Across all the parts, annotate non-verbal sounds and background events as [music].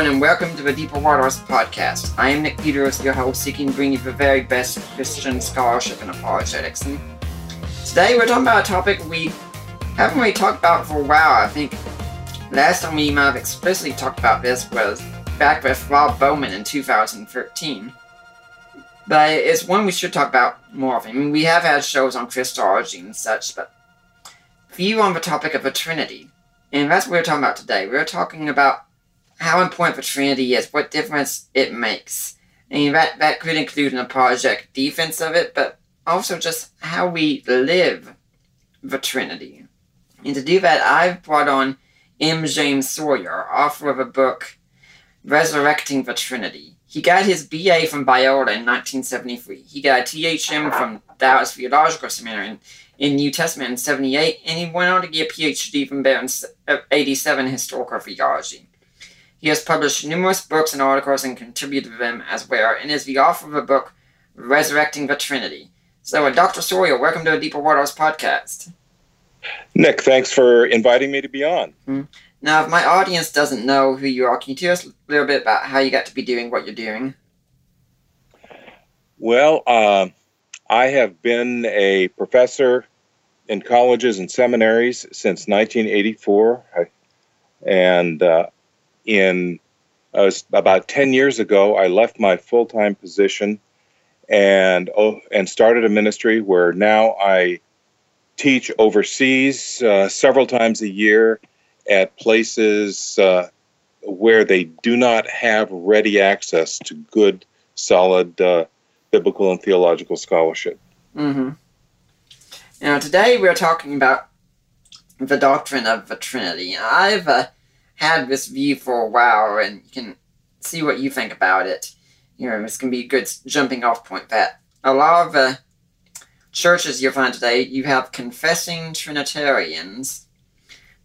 Everyone, and welcome to the Deeper Waters podcast. I am Nick Peters, your host, seeking to bring you the very best Christian scholarship and apologetics. And today we're talking about a topic we haven't really talked about for a while. I think last time we might have explicitly talked about this was back with Rob Bowman in 2013. But it's one we should talk about more often. I mean, we have had shows on Christology and such, but view on the topic of the Trinity. And that's what we're talking about today. We're talking about how important the Trinity is, what difference it makes. I mean, that, that could include an apologetic defense of it, but also just how we live the Trinity. And to do that, I've brought on M. James Sawyer, author of a book, Resurrecting the Trinity. He got his BA from Biola in 1973. He got a THM from Dallas Theological Seminary in, in New Testament in 78, and he went on to get a PhD from there in uh, 87 historical theology. He has published numerous books and articles and contributed to them as well, and is the author of a book, Resurrecting the Trinity. So, uh, Dr. Sawyer, welcome to the Deeper Waters podcast. Nick, thanks for inviting me to be on. Now, if my audience doesn't know who you are, can you tell us a little bit about how you got to be doing what you're doing? Well, uh, I have been a professor in colleges and seminaries since 1984, I, and uh, in uh, about 10 years ago, I left my full-time position and oh, and started a ministry where now I teach overseas uh, several times a year at places uh, where they do not have ready access to good, solid uh, biblical and theological scholarship. Mm-hmm. Now, today we're talking about the doctrine of the Trinity. I've uh, had this view for a while, and you can see what you think about it. You know, this can be a good jumping off point. That a lot of the churches you'll find today, you have confessing Trinitarians,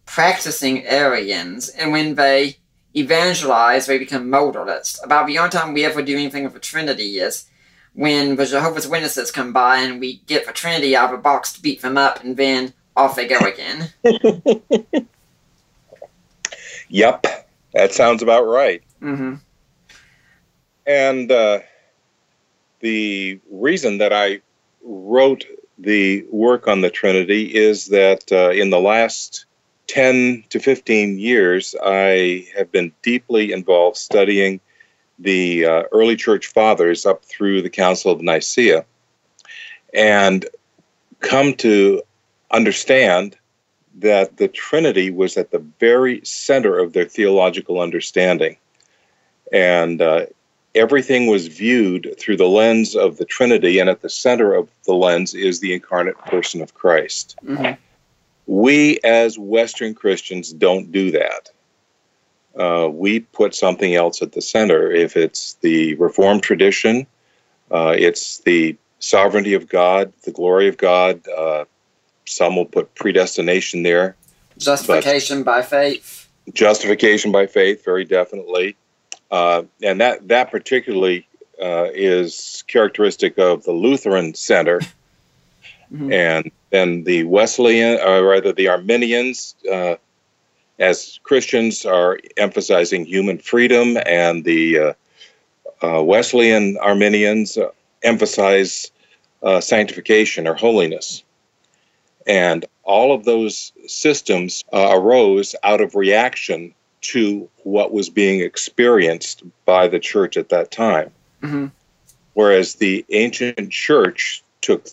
practicing Arians, and when they evangelize, they become modalists. About the only time we ever do anything with the Trinity is when the Jehovah's Witnesses come by and we get the Trinity out of a box to beat them up, and then off they go again. [laughs] Yep, that sounds about right. hmm And uh, the reason that I wrote the work on the Trinity is that uh, in the last 10 to 15 years, I have been deeply involved studying the uh, early church fathers up through the Council of Nicaea and come to understand that the Trinity was at the very center of their theological understanding. And uh, everything was viewed through the lens of the Trinity, and at the center of the lens is the incarnate person of Christ. hmm We, as Western Christians, don't do that. Uh, we put something else at the center. If it's the Reformed tradition, uh, it's the sovereignty of God, the glory of God. Uh, some will put predestination there. Justification by faith. justification by faith very definitely uh, and that that particularly uh, is characteristic of the lutheran center Mhm. and then the wesleyan or rather the arminians uh, as christians are emphasizing human freedom and the uh, uh, wesleyan arminians uh, emphasize uh, sanctification or holiness and all of those systems uh, arose out of reaction to what was being experienced by the church at that time. hmm Whereas the ancient church took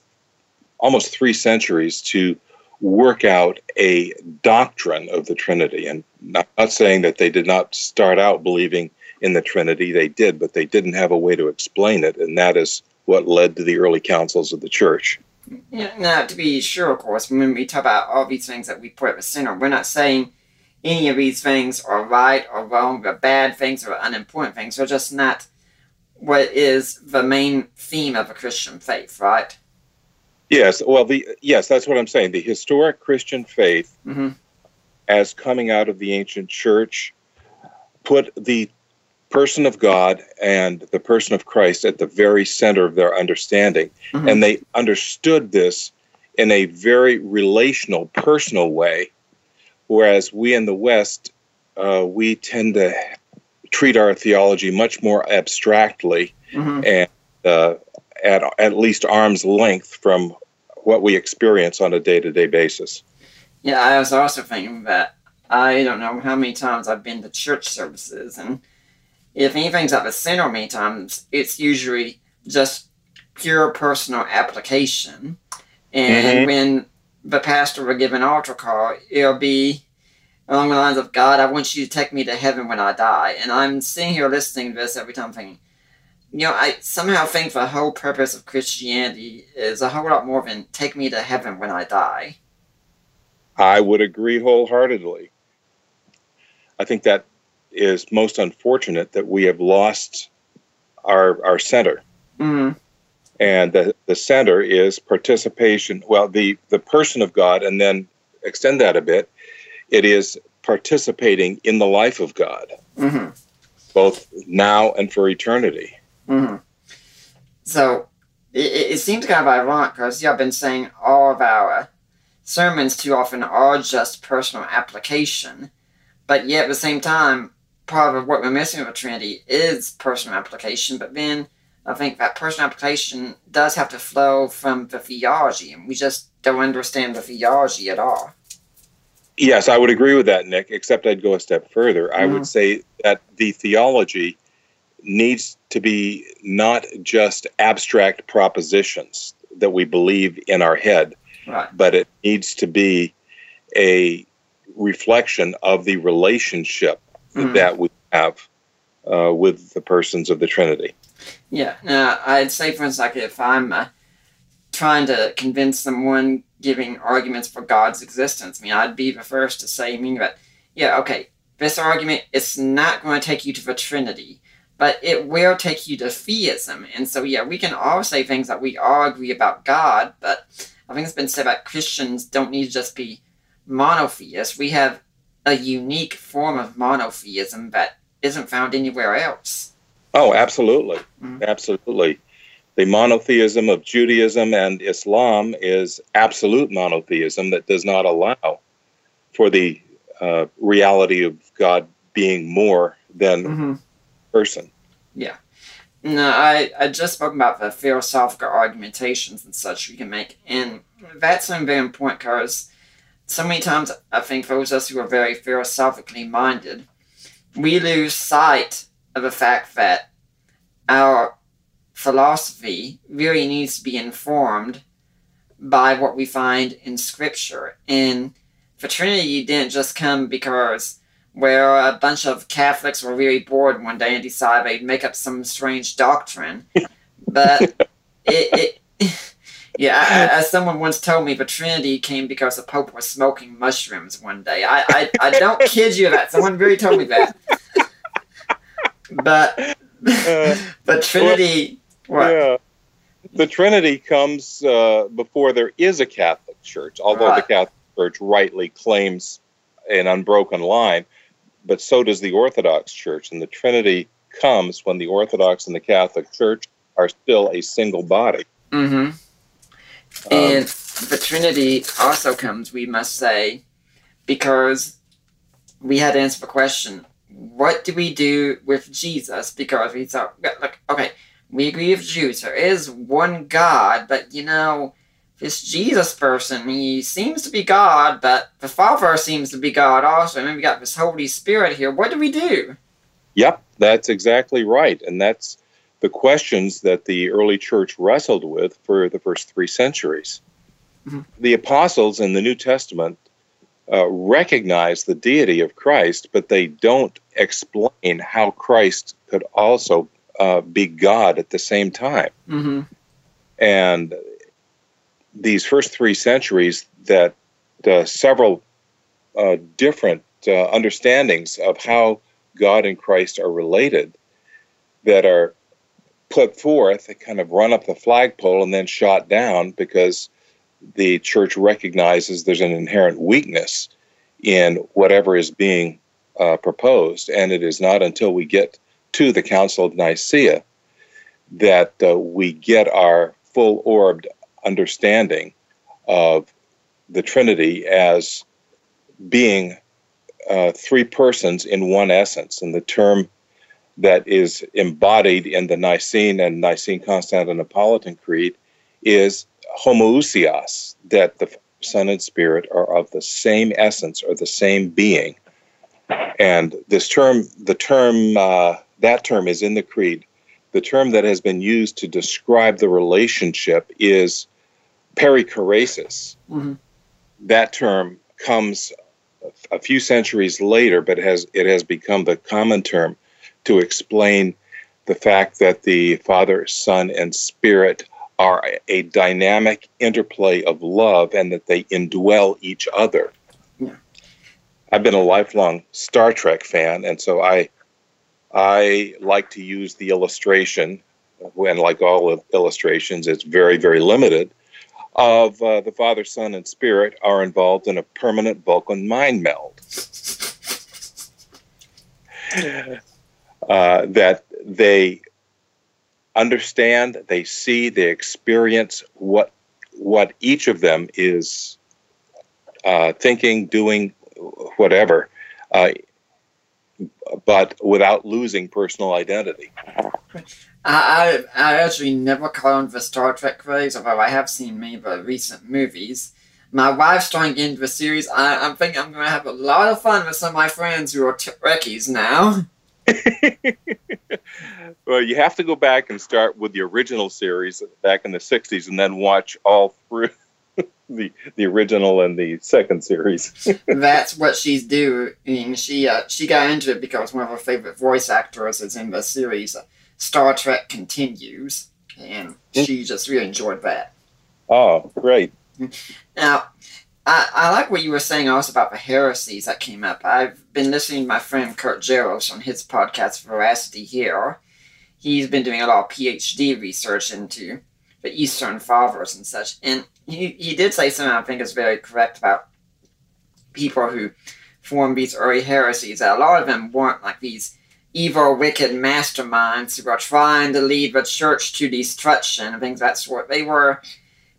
almost three centuries to work out a doctrine of the Trinity. And not, not saying that they did not start out believing in the Trinity, they did, but they didn't have a way to explain it. And that is what led to the early councils of the church. Yeah, now, to be sure, of course, when we talk about all these things that we put at the center, we're not saying any of these things are right or wrong, or bad things or unimportant things. They're just not what is the main theme of a Christian faith, right? Yes, well, the yes, that's what I'm saying. The historic Christian faith, mm-hmm. as coming out of the ancient church, put the person of God and the person of Christ at the very center of their understanding, mm-hmm. and they understood this in a very relational, personal way. Whereas we in the West, uh, we tend to treat our theology much more abstractly mm-hmm. and uh, at at least arm's length from what we experience on a day to day basis. Yeah, I was also thinking that I don't know how many times I've been to church services, and if anything's at the center many times, it's usually just pure personal application. And mm-hmm. when the pastor will give an altar call, it'll be along the lines of God, I want you to take me to heaven when I die. And I'm sitting here listening to this every time thinking, you know, I somehow think the whole purpose of Christianity is a whole lot more than take me to heaven when I die. I would agree wholeheartedly. I think that is most unfortunate that we have lost our our center. Mm-hmm. And the, the center is participation. Well, the, the person of God, and then extend that a bit, it is participating in the life of God, mm-hmm. both now and for eternity. Mm-hmm. So it, it seems kind of ironic because yeah, I've been saying all of our sermons too often are just personal application, but yet at the same time, part of what we're missing with Trinity is personal application. But then I think that personal application does have to flow from the theology, and we just don't understand the theology at all. Yes, I would agree with that, Nick, except I'd go a step further. Mm-hmm. I would mm-hmm. say that the theology needs to be not just abstract propositions that we believe in our head, right. but it needs to be a reflection of the relationship mm. that we have uh, with the persons of the Trinity. Yeah. Now, I'd say, for instance, like if I'm uh, trying to convince someone giving arguments for God's existence, I mean, I'd be the first to say, I mean, that, yeah, okay, this argument is not going to take you to the Trinity but it will take you to theism. And so, yeah, we can all say things that we all agree about God, but I think it's been said that Christians don't need to just be monotheists. We have a unique form of monotheism that isn't found anywhere else. Oh, absolutely. Mm-hmm. Absolutely. The monotheism of Judaism and Islam is absolute monotheism that does not allow for the uh, reality of God being more than mm-hmm person. Yeah. No, I, I just spoke about the philosophical argumentations and such we can make, and that's very important because so many times I think those of us who are very philosophically minded, we lose sight of the fact that our philosophy really needs to be informed by what we find in Scripture. And fraternity didn't just come because where a bunch of Catholics were really bored one day and decided they'd make up some strange doctrine. But [laughs] it, it yeah, as someone once told me, the Trinity came because the Pope was smoking mushrooms one day. I, I, I don't [laughs] kid you that. Someone really told me that. but, uh, [laughs] but Trinity, well, Yeah. The Trinity comes uh, before there is a Catholic Church, although right. the Catholic Church rightly claims an unbroken line but so does the Orthodox Church. And the Trinity comes when the Orthodox and the Catholic Church are still a single body. Mm-hmm. Um, and the Trinity also comes, we must say, because we had to answer the question what do we do with Jesus? Because we thought, look, okay, we agree with Jews. There is one God, but you know, this Jesus person, he seems to be God, but the Father seems to be God also. And then we got this Holy Spirit here. What do we do? Yep, that's exactly right. And that's the questions that the early church wrestled with for the first three centuries. the apostles in the New Testament uh, recognize the deity of Christ, but they don't explain how Christ could also uh, be God at the same time. Mm-hmm. And these first three centuries, that uh, several uh, different uh, understandings of how God and Christ are related that are put forth, they kind of run up the flagpole and then shot down because the church recognizes there's an inherent weakness in whatever is being uh, proposed. And it is not until we get to the Council of Nicaea that uh, we get our full orbed understanding of the Trinity as being uh, three persons in one essence. And the term that is embodied in the Nicene and Nicene Constantinopolitan Creed is homoousios, that the Son and Spirit are of the same essence or the same being. And this term, the term, uh, that term is in the Creed. The term that has been used to describe the relationship is perichoresis. Mm-hmm. That term comes a few centuries later, but has it has become the common term to explain the fact that the Father, Son, and Spirit are a dynamic interplay of love and that they indwell each other. Yeah. I've been a lifelong Star Trek fan, and so I I like to use the illustration, and like all illustrations, it's very, very limited, of uh, the Father, Son, and Spirit are involved in a permanent Vulcan mind meld. Uh, that they understand, they see, they experience what what each of them is uh, thinking, doing, whatever, uh, but without losing personal identity. I, I, I actually never to the Star Trek craze, although I have seen many of the recent movies. My wife's trying to get into the series. I, I'm thinking I'm going to have a lot of fun with some of my friends who are Trekkies now. [laughs] [laughs] well, you have to go back and start with the original series back in the 60s and then watch all through [laughs] the the original and the second series. [laughs] That's what she's doing. She uh, she got into it because one of her favorite voice actors is in the series uh, Star Trek Continues, and she just really enjoyed that. Oh, great. Now, I, I like what you were saying also about the heresies that came up. I've been listening to my friend Kurt Jaros on his podcast, Veracity Hill. He's been doing a lot of PhD research into the Eastern Fathers and such. And he, he did say something I think is very correct about people who formed these early heresies. That a lot of them weren't like these evil, wicked masterminds who were trying to lead the church to destruction and things of that sort. They were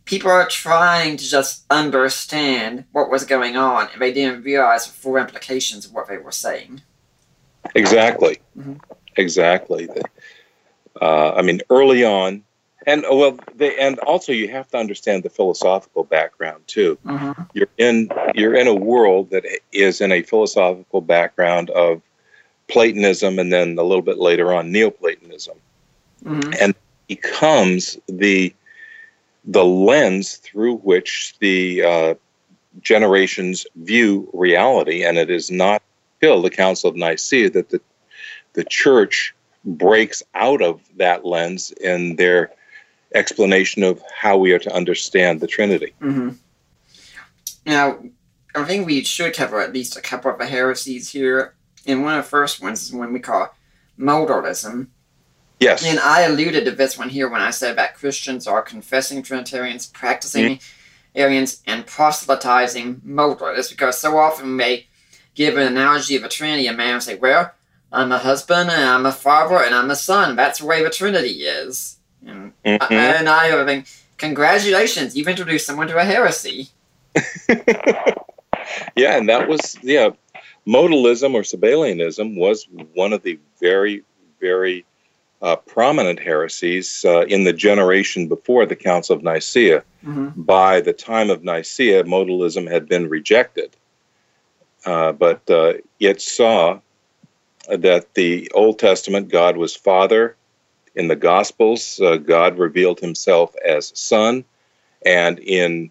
people are trying to just understand what was going on, and they didn't realize the full implications of what they were saying. Exactly. Mhm. Exactly. Uh, I mean, early on, and uh, well, they, and also you have to understand the philosophical background too. Mm-hmm. You're in you're in a world that is in a philosophical background of Platonism, and then a little bit later on Neoplatonism, Mm-hmm. and becomes the the lens through which the uh, generations view reality, and it is not till the Council of Nicaea that the the church breaks out of that lens in their explanation of how we are to understand the Trinity. Mm-hmm. Now, I think we should cover at least a couple of the heresies here. And one of the first ones is one we call modalism. Yes. And I alluded to this one here when I said that Christians are confessing Trinitarians, practicing Arians, and proselytizing modalists because so often they give an analogy of a Trinity, and man will say, Well, I'm a husband, and I'm a father, and I'm a son. That's the way the Trinity is. And, Mhm. and I think, Congratulations, you've introduced someone to a heresy. [laughs] yeah, and that was yeah, modalism or Sabellianism was one of the very very uh, prominent heresies uh, in the generation before the Council of Nicaea. Mm-hmm. By the time of Nicaea, modalism had been rejected, uh, but uh, it saw that the Old Testament God was Father. In the Gospels, uh, God revealed Himself as Son, and in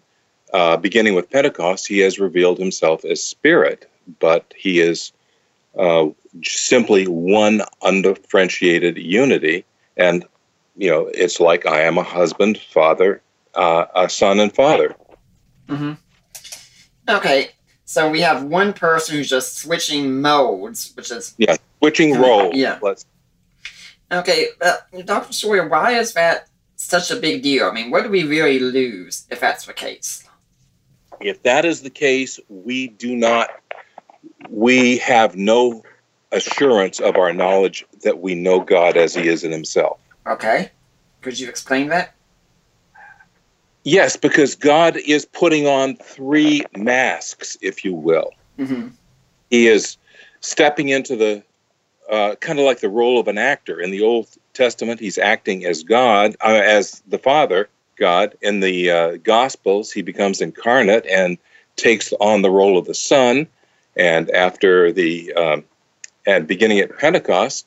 uh, beginning with Pentecost, he has revealed himself as Spirit, but he is uh, simply one undifferentiated unity. And, you know, it's like I am a husband, father, uh, a son, and father. Mm-hmm. Okay, so we have one person who's just switching modes, which is yeah, switching roles. Yeah. Let's, okay. Uh, Doctor Sawyer, why is that such a big deal? I mean, what do we really lose if that's the case? If that is the case, we do not. We have no assurance of our knowledge that we know God as He is in Himself. Okay, could you explain that? Yes, because God is putting on three masks, if you will. Mm-hmm. He is stepping into the uh, kind of like the role of an actor. In the Old Testament, he's acting as God, uh, as the Father, God. In the uh, Gospels, he becomes incarnate and takes on the role of the Son. And after the um, and beginning at Pentecost,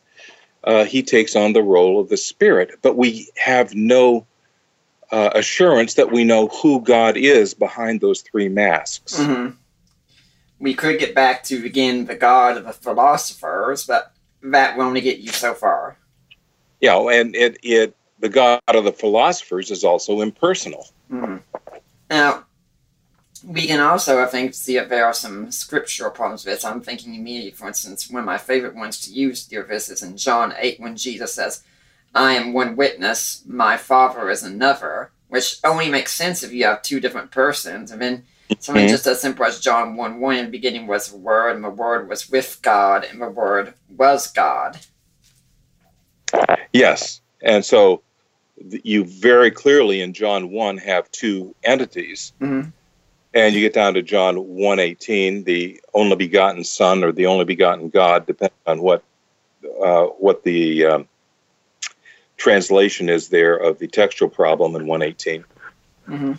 uh, he takes on the role of the Spirit. But we have no uh, assurance that we know who God is behind those three masks. Mm-hmm. We could get back to again the God of the philosophers, but that will only get you so far. Yeah, and it it the God of the philosophers is also impersonal. Mm-hmm. Now, we can also, I think, see if there are some scriptural problems with this. I'm thinking immediately, for instance, one of my favorite ones to use near this is in John 8 when Jesus says, I am one witness, my Father is another, which only makes sense if you have two different persons. I mean, something Mhm. just as simple as John 1 1 in the beginning was the Word, and the Word was with God, and the Word was God. Yes, and so you very clearly in John one have two entities, Mhm. And you get down to John one eighteen, the only begotten Son or the only begotten God, depending on what uh, what the um, translation is there of the textual problem in one eighteen. Mm-hmm.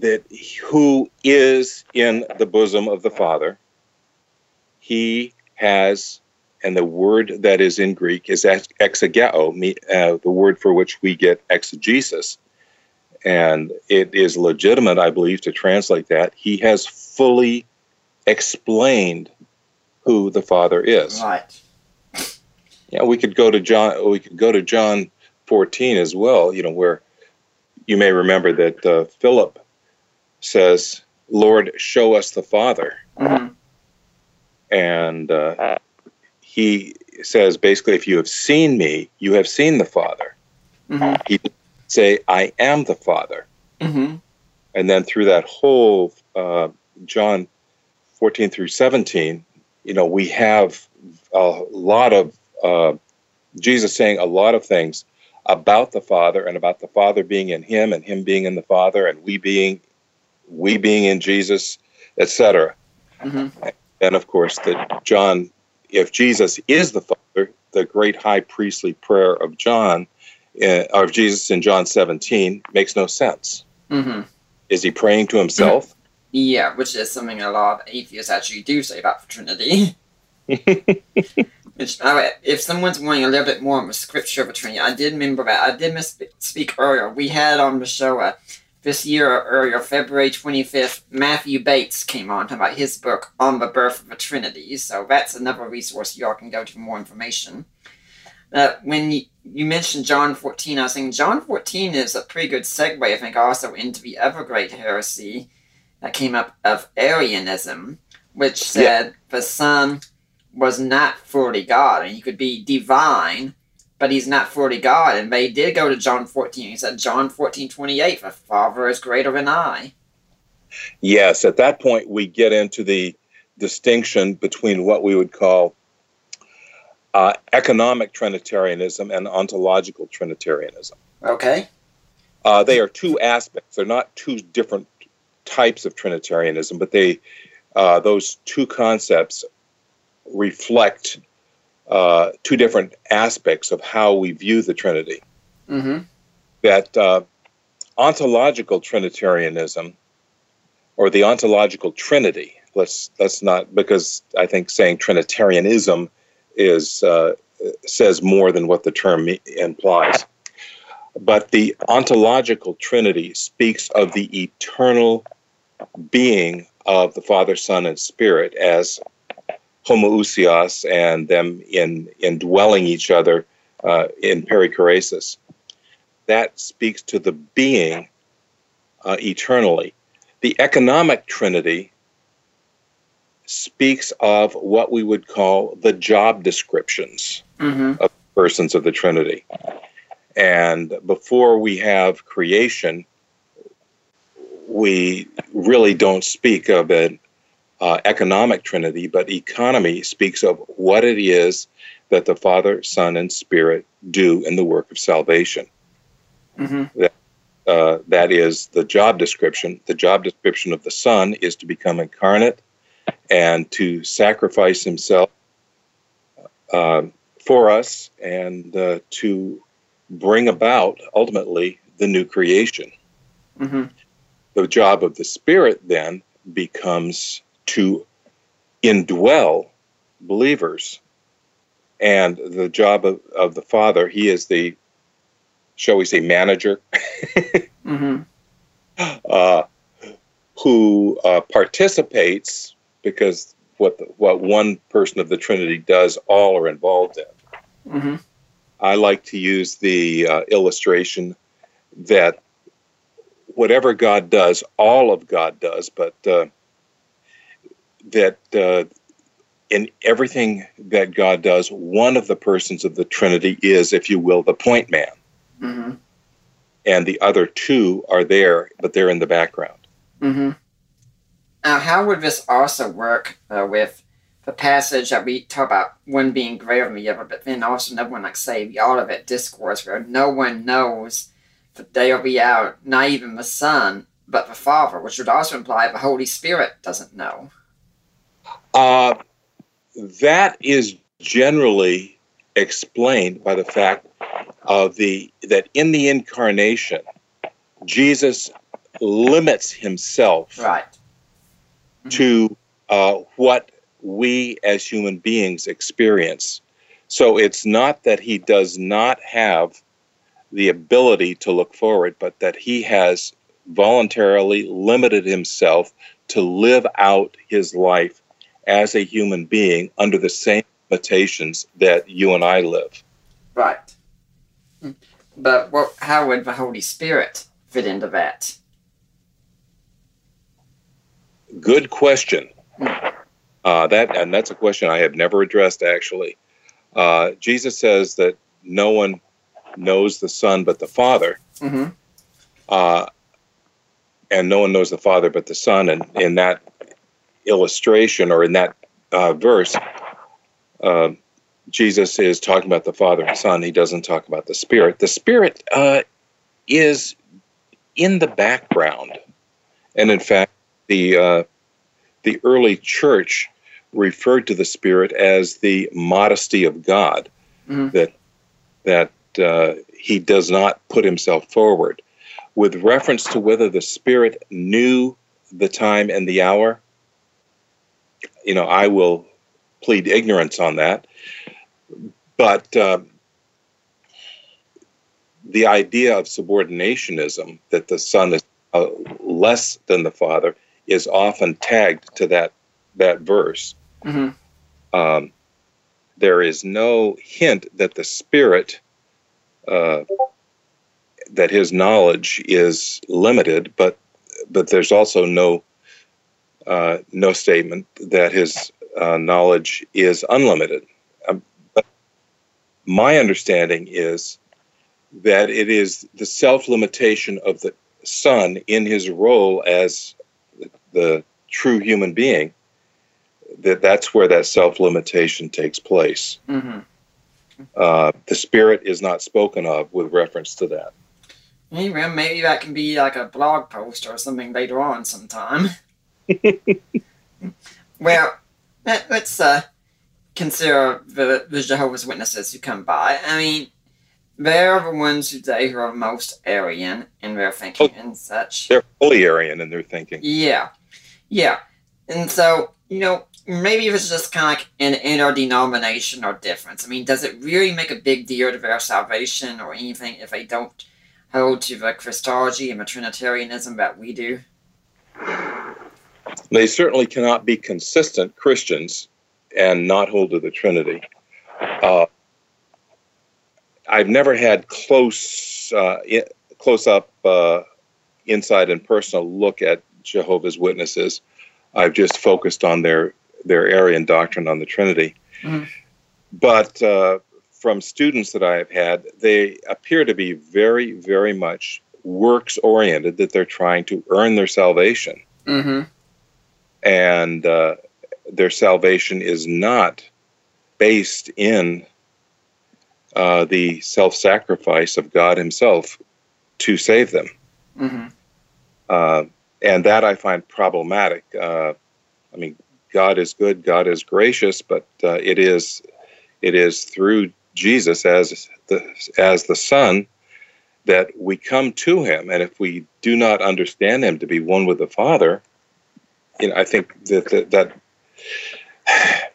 that who is in the bosom of the Father, he has, and the word that is in Greek is ex- exegeo, uh, the word for which we get exegesis. And it is legitimate, I believe, to translate that. He has fully explained who the Father is. Right. Yeah, we could go to John. We could go to John 14 as well. You know, where you may remember that uh, Philip says, "Lord, show us the Father," Mm-hmm. and uh, he says basically, "If you have seen me, you have seen the Father." Mm-hmm. He didn't say, "I am the Father," Mm-hmm. and then through that whole uh, John 14 through 17, you know, we have a lot of uh, Jesus saying a lot of things about the Father and about the Father being in Him and Him being in the Father and we being we being in Jesus, etc. Mm-hmm. And of course, that John, if Jesus is the Father, the great high priestly prayer of John, uh, of Jesus in John 17, makes no sense. Mm-hmm. Is he praying to himself? [laughs] Yeah, which is something a lot of atheists actually do say about the Trinity. [laughs] which, uh, if someone's wanting a little bit more of a scripture of a Trinity, I did remember that. I did misspeak earlier. We had on the show uh, this year earlier, February 25th, Matthew Bates came on about his book on the birth of the Trinity. So that's another resource y'all can go to for more information. Uh, when you, you mentioned John 14, I was thinking John 14 is a pretty good segue, I think, also into the other great heresy that came up of Arianism, which said the Son was not fully God, and he could be divine, but he's not fully God. And they did go to John 14. He said, John 14, 28, the Father is greater than I. Yes, at that point, we get into the distinction between what we would call uh, economic Trinitarianism and ontological Trinitarianism. Okay? Uh, they are two aspects. They're not two different types of Trinitarianism, but they uh, those two concepts reflect uh, two different aspects of how we view the Trinity. Mm-hmm. That uh, ontological Trinitarianism, or the ontological Trinity, let's let's not because I think saying Trinitarianism is uh, says more than what the term implies. But the ontological Trinity speaks of the eternal being of the Father, Son, and Spirit as homoousios and them in indwelling each other uh, in perichoresis. That speaks to the being uh, eternally. The economic trinity speaks of what we would call the job descriptions Mm-hmm. of persons of the Trinity. And before we have creation, we really don't speak of an uh, economic Trinity, but economy speaks of what it is that the Father, Son, and Spirit do in the work of salvation. Mm-hmm. Uh, that is the job description. The job description of the Son is to become incarnate and to sacrifice himself um, for us and uh, to bring about ultimately the new creation. Mm-hmm. The job of the Spirit then becomes to indwell believers. And the job of, of the Father, he is the, shall we say, manager Mm-hmm. [laughs] uh, who uh, participates because what the, what one person of the Trinity does, all are involved in. Mm-hmm. I like to use the uh, illustration that whatever God does, all of God does, but uh, that uh, in everything that God does, one of the persons of the Trinity is, if you will, the point man, Mm-hmm. and the other two are there, but they're in the background. Mm-hmm. Now, how would this also work uh, with the passage that we talk about one being greater than the other, but then also another one, like say the Olivet Discourse, where no one knows the day will be out, not even the Son, but the Father, which would also imply the Holy Spirit doesn't know. Uh, that is generally explained by the fact of the that in the incarnation, Jesus limits himself Right. To uh, what we as human beings experience. So it's not that he does not have the ability to look forward, but that he has voluntarily limited himself to live out his life as a human being under the same limitations that you and I live. Right. But what, how would the Holy Spirit fit into that? Good question. Uh, that and that's a question I have never addressed. Actually, uh, Jesus says that no one knows the Son but the Father, Mm-hmm. uh, and no one knows the Father but the Son. And in that illustration or in that uh, verse, uh, Jesus is talking about the Father and Son. He doesn't talk about the Spirit. The Spirit uh, is in the background, and in fact, the uh, the early church referred to the Spirit as the modesty of God. Mhm. That that uh, he does not put himself forward. With reference to whether the Spirit knew the time and the hour, you know, I will plead ignorance on that. But uh, the idea of subordinationism, that the Son is uh, less than the Father, is often tagged to that that verse. Mm-hmm. Um, there is no hint that the Spirit, uh, that his knowledge is limited, but but there's also no uh, no statement that his uh, knowledge is unlimited. Um, but my understanding is that it is the self limitation of the Son in his role as the true human being that that's where that self limitation takes place. Mm-hmm. Uh, the spirit is not spoken of with reference to that. Maybe that can be like a blog post or something later on sometime. [laughs] well, let, us uh, consider the, the Jehovah's Witnesses who come by. I mean, they're the ones today who are most Arian in their thinking and such. They're fully Arian in their thinking. Yeah, yeah. And so, you know, maybe it's just kind of like an interdenominational difference. I mean, does it really make a big deal to their salvation or anything if they don't hold to the Christology and the Trinitarianism that we do? They certainly cannot be consistent Christians and not hold to the Trinity. Uh, I've never had close, uh, close up, uh, inside and personal look at Jehovah's Witnesses. I've just focused on their their Arian doctrine on the Trinity. Mm-hmm. But uh, from students that I have had, they appear to be very, very much works oriented. That they're trying to earn their salvation, mm-hmm. and uh, their salvation is not based in uh, the self sacrifice of God Himself to save them. Mm-hmm. Uh, and that I find problematic. Uh, I mean, God is good, God is gracious, but uh, it is it is through Jesus as the as the Son that we come to Him, and if we do not understand Him to be one with the Father, you know, I think that that, that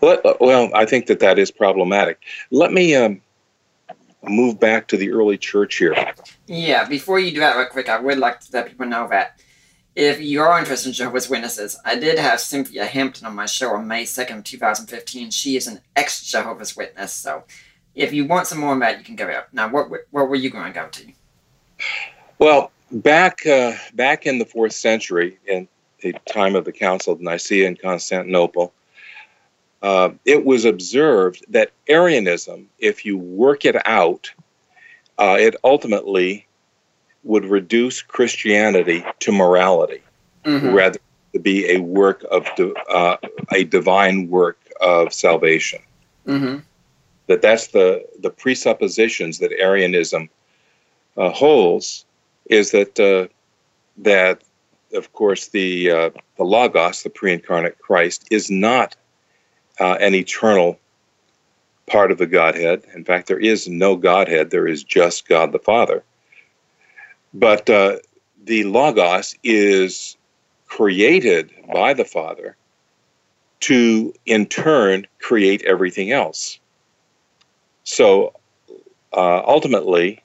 well, I think that that is problematic. Let me um, move back to the early church here. Yeah, before you do that, real quick, I would like to let people know that if you are interested in Jehovah's Witnesses, I did have Cynthia Hampton on my show on May 2nd, 2015. She is an ex Jehovah's Witness, so if you want some more on that, you can go out. Now, what, what were you going to go to? Well, back uh, back in the fourth century, in the time of the Council of Nicaea in Constantinople, uh, it was observed that Arianism, if you work it out, uh, it ultimately would reduce Christianity to morality mm-hmm. rather to be a work of uh, a divine work of salvation. Mm-hmm. That that's the the presuppositions that Arianism uh, holds is that uh, that of course the uh, the logos, the pre-incarnate Christ, is not uh, an eternal part of the Godhead. In fact, there is no Godhead. There is just God the Father. But uh, the Logos is created by the Father to, in turn, create everything else. So uh, ultimately,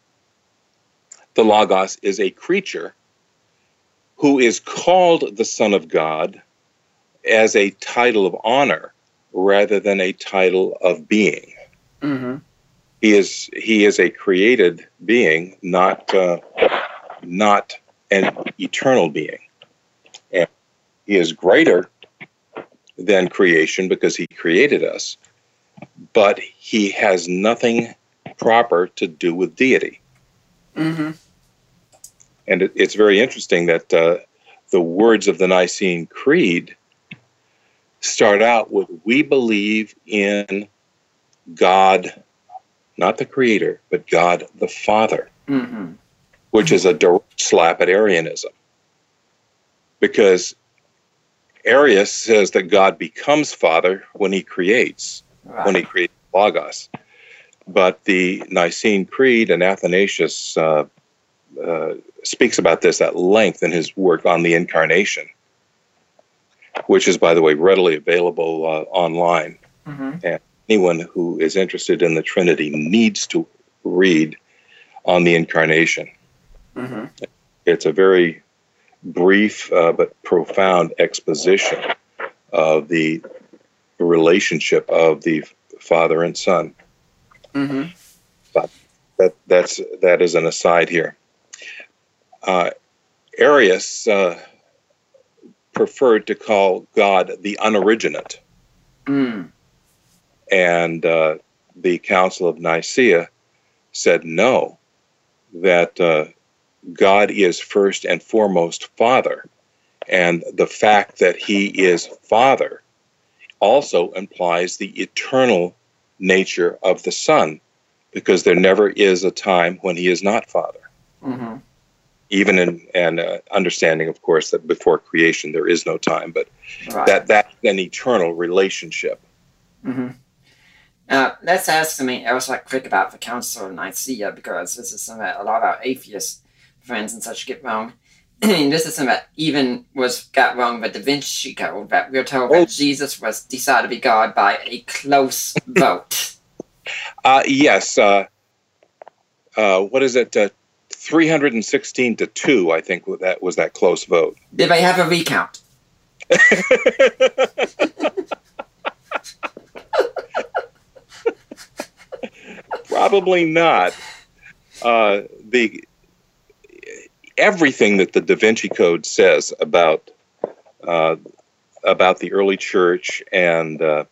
the Logos is a creature who is called the Son of God as a title of honor rather than a title of being. Mm-hmm. He is he is a created being, not uh, not an eternal being. And he is greater than creation because he created us, but he has nothing proper to do with deity. Mm-hmm. And it, it's very interesting that uh, the words of the Nicene Creed start out with We believe in God, not the Creator, but God the Father. Mm-hmm which is a direct slap at Arianism. Because Arius says that God becomes Father when he creates, right. when he creates Logos. But the Nicene Creed and Athanasius uh, uh, speaks about this at length in his work on the Incarnation, which is, by the way, readily available uh, online. Mm-hmm. And anyone who is interested in the Trinity needs to read on the Incarnation. Mm-hmm. It's a very brief uh, but profound exposition of the relationship of the father and son. Mm-hmm. But that that's that is an aside here. Uh, Arius uh, preferred to call God the unoriginate, mm. and uh, the Council of Nicaea said no, that uh, God is first and foremost Father. And the fact that He is Father also implies the eternal nature of the Son, because there never is a time when He is not Father. Mm-hmm. Even in an uh, understanding, of course, that before creation there is no time, but right. that that's an eternal relationship. Mm-hmm. Now, let's ask something else like quick about the Council of Nicaea, because this is something that a lot of our atheist friends and such get wrong. [clears throat] this is something that even was got wrong with Da Vinci Code, that we are told oh. that Jesus was decided to be God by a close [laughs] vote. Uh, yes. Uh, uh, what is it? Uh, 316 to 2, I think that was that close vote. Did they have a recount? [laughs] Probably not. Uh, the everything that the Da Vinci Code says about uh, about the early church and uh,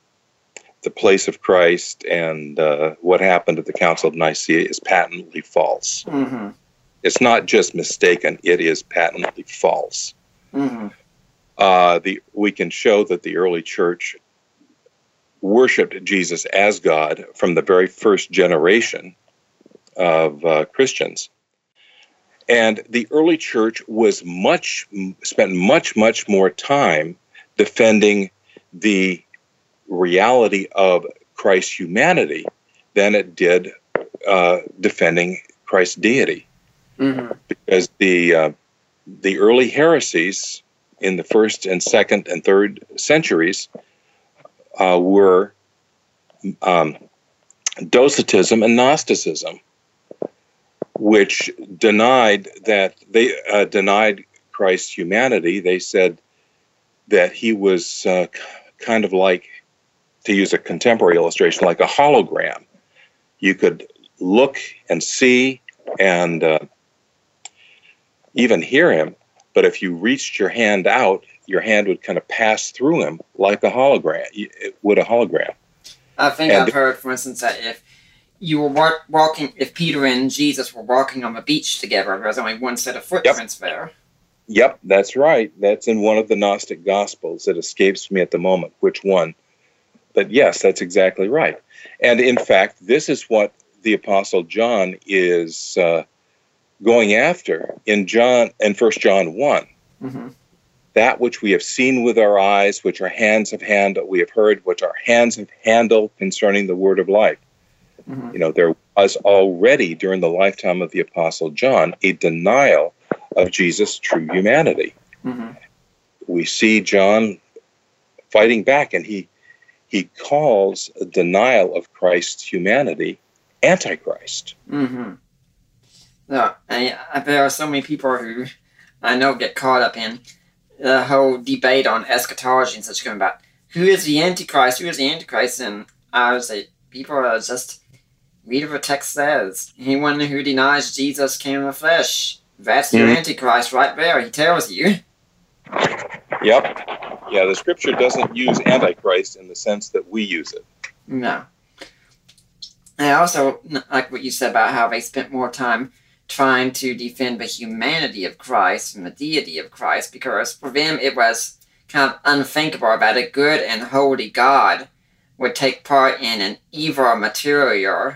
the place of Christ and uh, what happened at the Council of Nicaea is patently false. Mm-hmm. It's not just mistaken; it is patently false. Mm-hmm. Uh, the we can show that the early church worshipped Jesus as God from the very first generation of uh, Christians. And the early church was much spent much much more time defending the reality of Christ's humanity than it did uh, defending Christ's deity, Mm-hmm. because the uh, the early heresies in the first and second and third centuries uh, were um, Docetism and Gnosticism, which denied that they uh, denied Christ's humanity. They said that he was uh, kind of like, to use a contemporary illustration, like a hologram. You could look and see and uh, even hear him, but if you reached your hand out, your hand would kind of pass through him like a hologram. It would a hologram. I think And- I've heard, for instance, that if you were wa- walking, if Peter and Jesus were walking on the beach together, there was only one set of footprints there. Yep, that's right. That's in one of the Gnostic Gospels. It escapes me at the moment which one. But yes, that's exactly right. And in fact, this is what the Apostle John is uh, going after in John in First John one. Mm-hmm. That which we have seen with our eyes, which our hands have handled, we have heard, which our hands have handled concerning the word of life. Mm-hmm. You know, there was already during the lifetime of the Apostle John a denial of Jesus' true humanity. Mm-hmm. We see John fighting back, and he he calls a denial of Christ's humanity antichrist. Mm-hmm. No, I, I, there are so many people who I know get caught up in the whole debate on eschatology and such going about who is the Antichrist, who is the Antichrist, and I would say people are just read what the text says. Anyone who denies Jesus came in the flesh, that's your Mhm. Antichrist right there. He tells you. Yep. Yeah, the scripture doesn't use antichrist in the sense that we use it. No. I also like what you said about how they spent more time trying to defend the humanity of Christ and the deity of Christ because for them it was kind of unthinkable that a good and holy God would take part in an evil material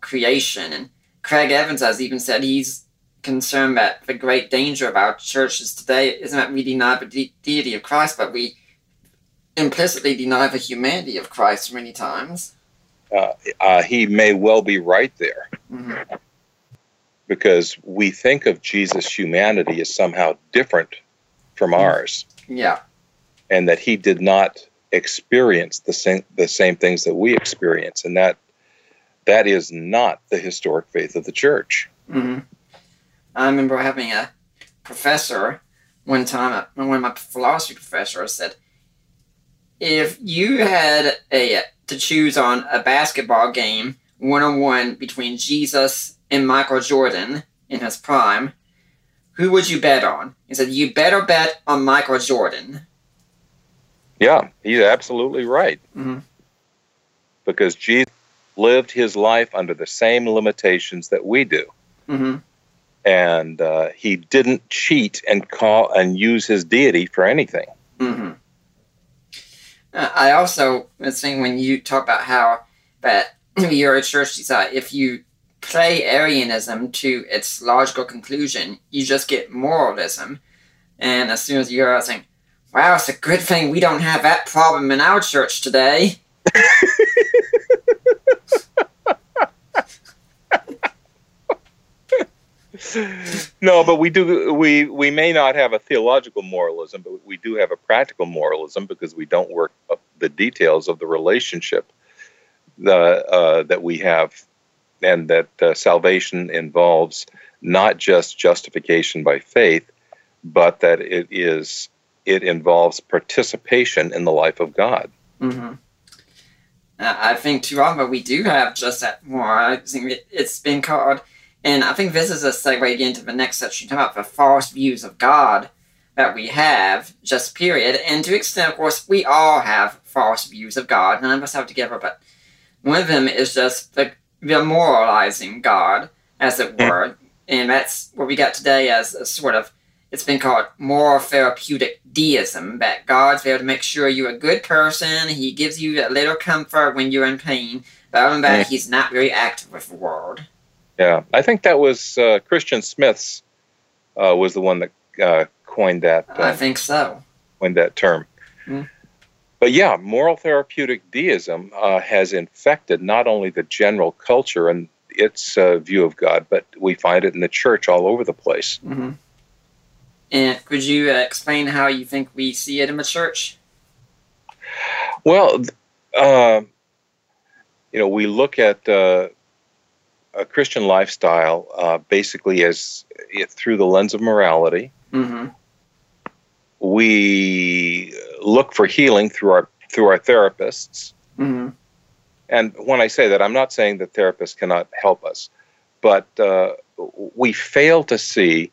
creation. And Craig Evans has even said he's concerned that the great danger of our churches today isn't that we deny the de- deity of Christ, but we implicitly deny the humanity of Christ many times. Uh, he may well be right there Mhm. Because we think of Jesus' humanity as somehow different from ours, Yeah. and that he did not experience the same the same things that we experience, and that that is not the historic faith of the church. hmm I remember having a professor one time, one of my philosophy professors said, if you had a to choose on a basketball game one on one between Jesus and Michael Jordan in his prime, who would you bet on? He said, you better bet on Michael Jordan. Yeah, he's absolutely right. Mhm. Because Jesus lived his life under the same limitations that we do. hmm And uh, he didn't cheat and call and use his deity for anything. hmm Uh, I also was saying when you talk about how that [clears throat] your church decided if you play Arianism to its logical conclusion, you just get moralism. And as soon as you're saying, wow, it's a good thing we don't have that problem in our church today. No, but we do. We we may not have a theological moralism, but we do have a practical moralism because we don't work up the details of the relationship the uh, that we have, and that uh, salvation involves not just justification by faith, but that it is it involves participation in the life of God. Mm-hmm. Uh, I think too often we do have just that more. I think it, it's been called, and I think this is a segue into the next section, about the false views of God that we have, just period. And to extent, of course, we all have false views of God. None of us have together, but one of them is just the, the moralizing God, as it were. And that's what we got today as a sort of, it's been called moral therapeutic deism, that God's there to make sure you're a good person. He gives you a little comfort when you're in pain. But other than that, he's not very active with the world. Yeah, I think that was uh, Christian Smith's uh, was the one that uh, coined that. I think so. Coined that term. Mm. But yeah, moral therapeutic deism uh, has infected not only the general culture and its uh, view of God, but we find it in the church all over the place. Mm-hmm. And could you uh, explain how you think we see it in the church? Well, uh, you know, we look at uh, a Christian lifestyle uh, basically as through the lens of morality. Mm-hmm. We look for healing through our through our therapists. Mm-hmm. And when I say that, I'm not saying that therapists cannot help us, but uh, we fail to see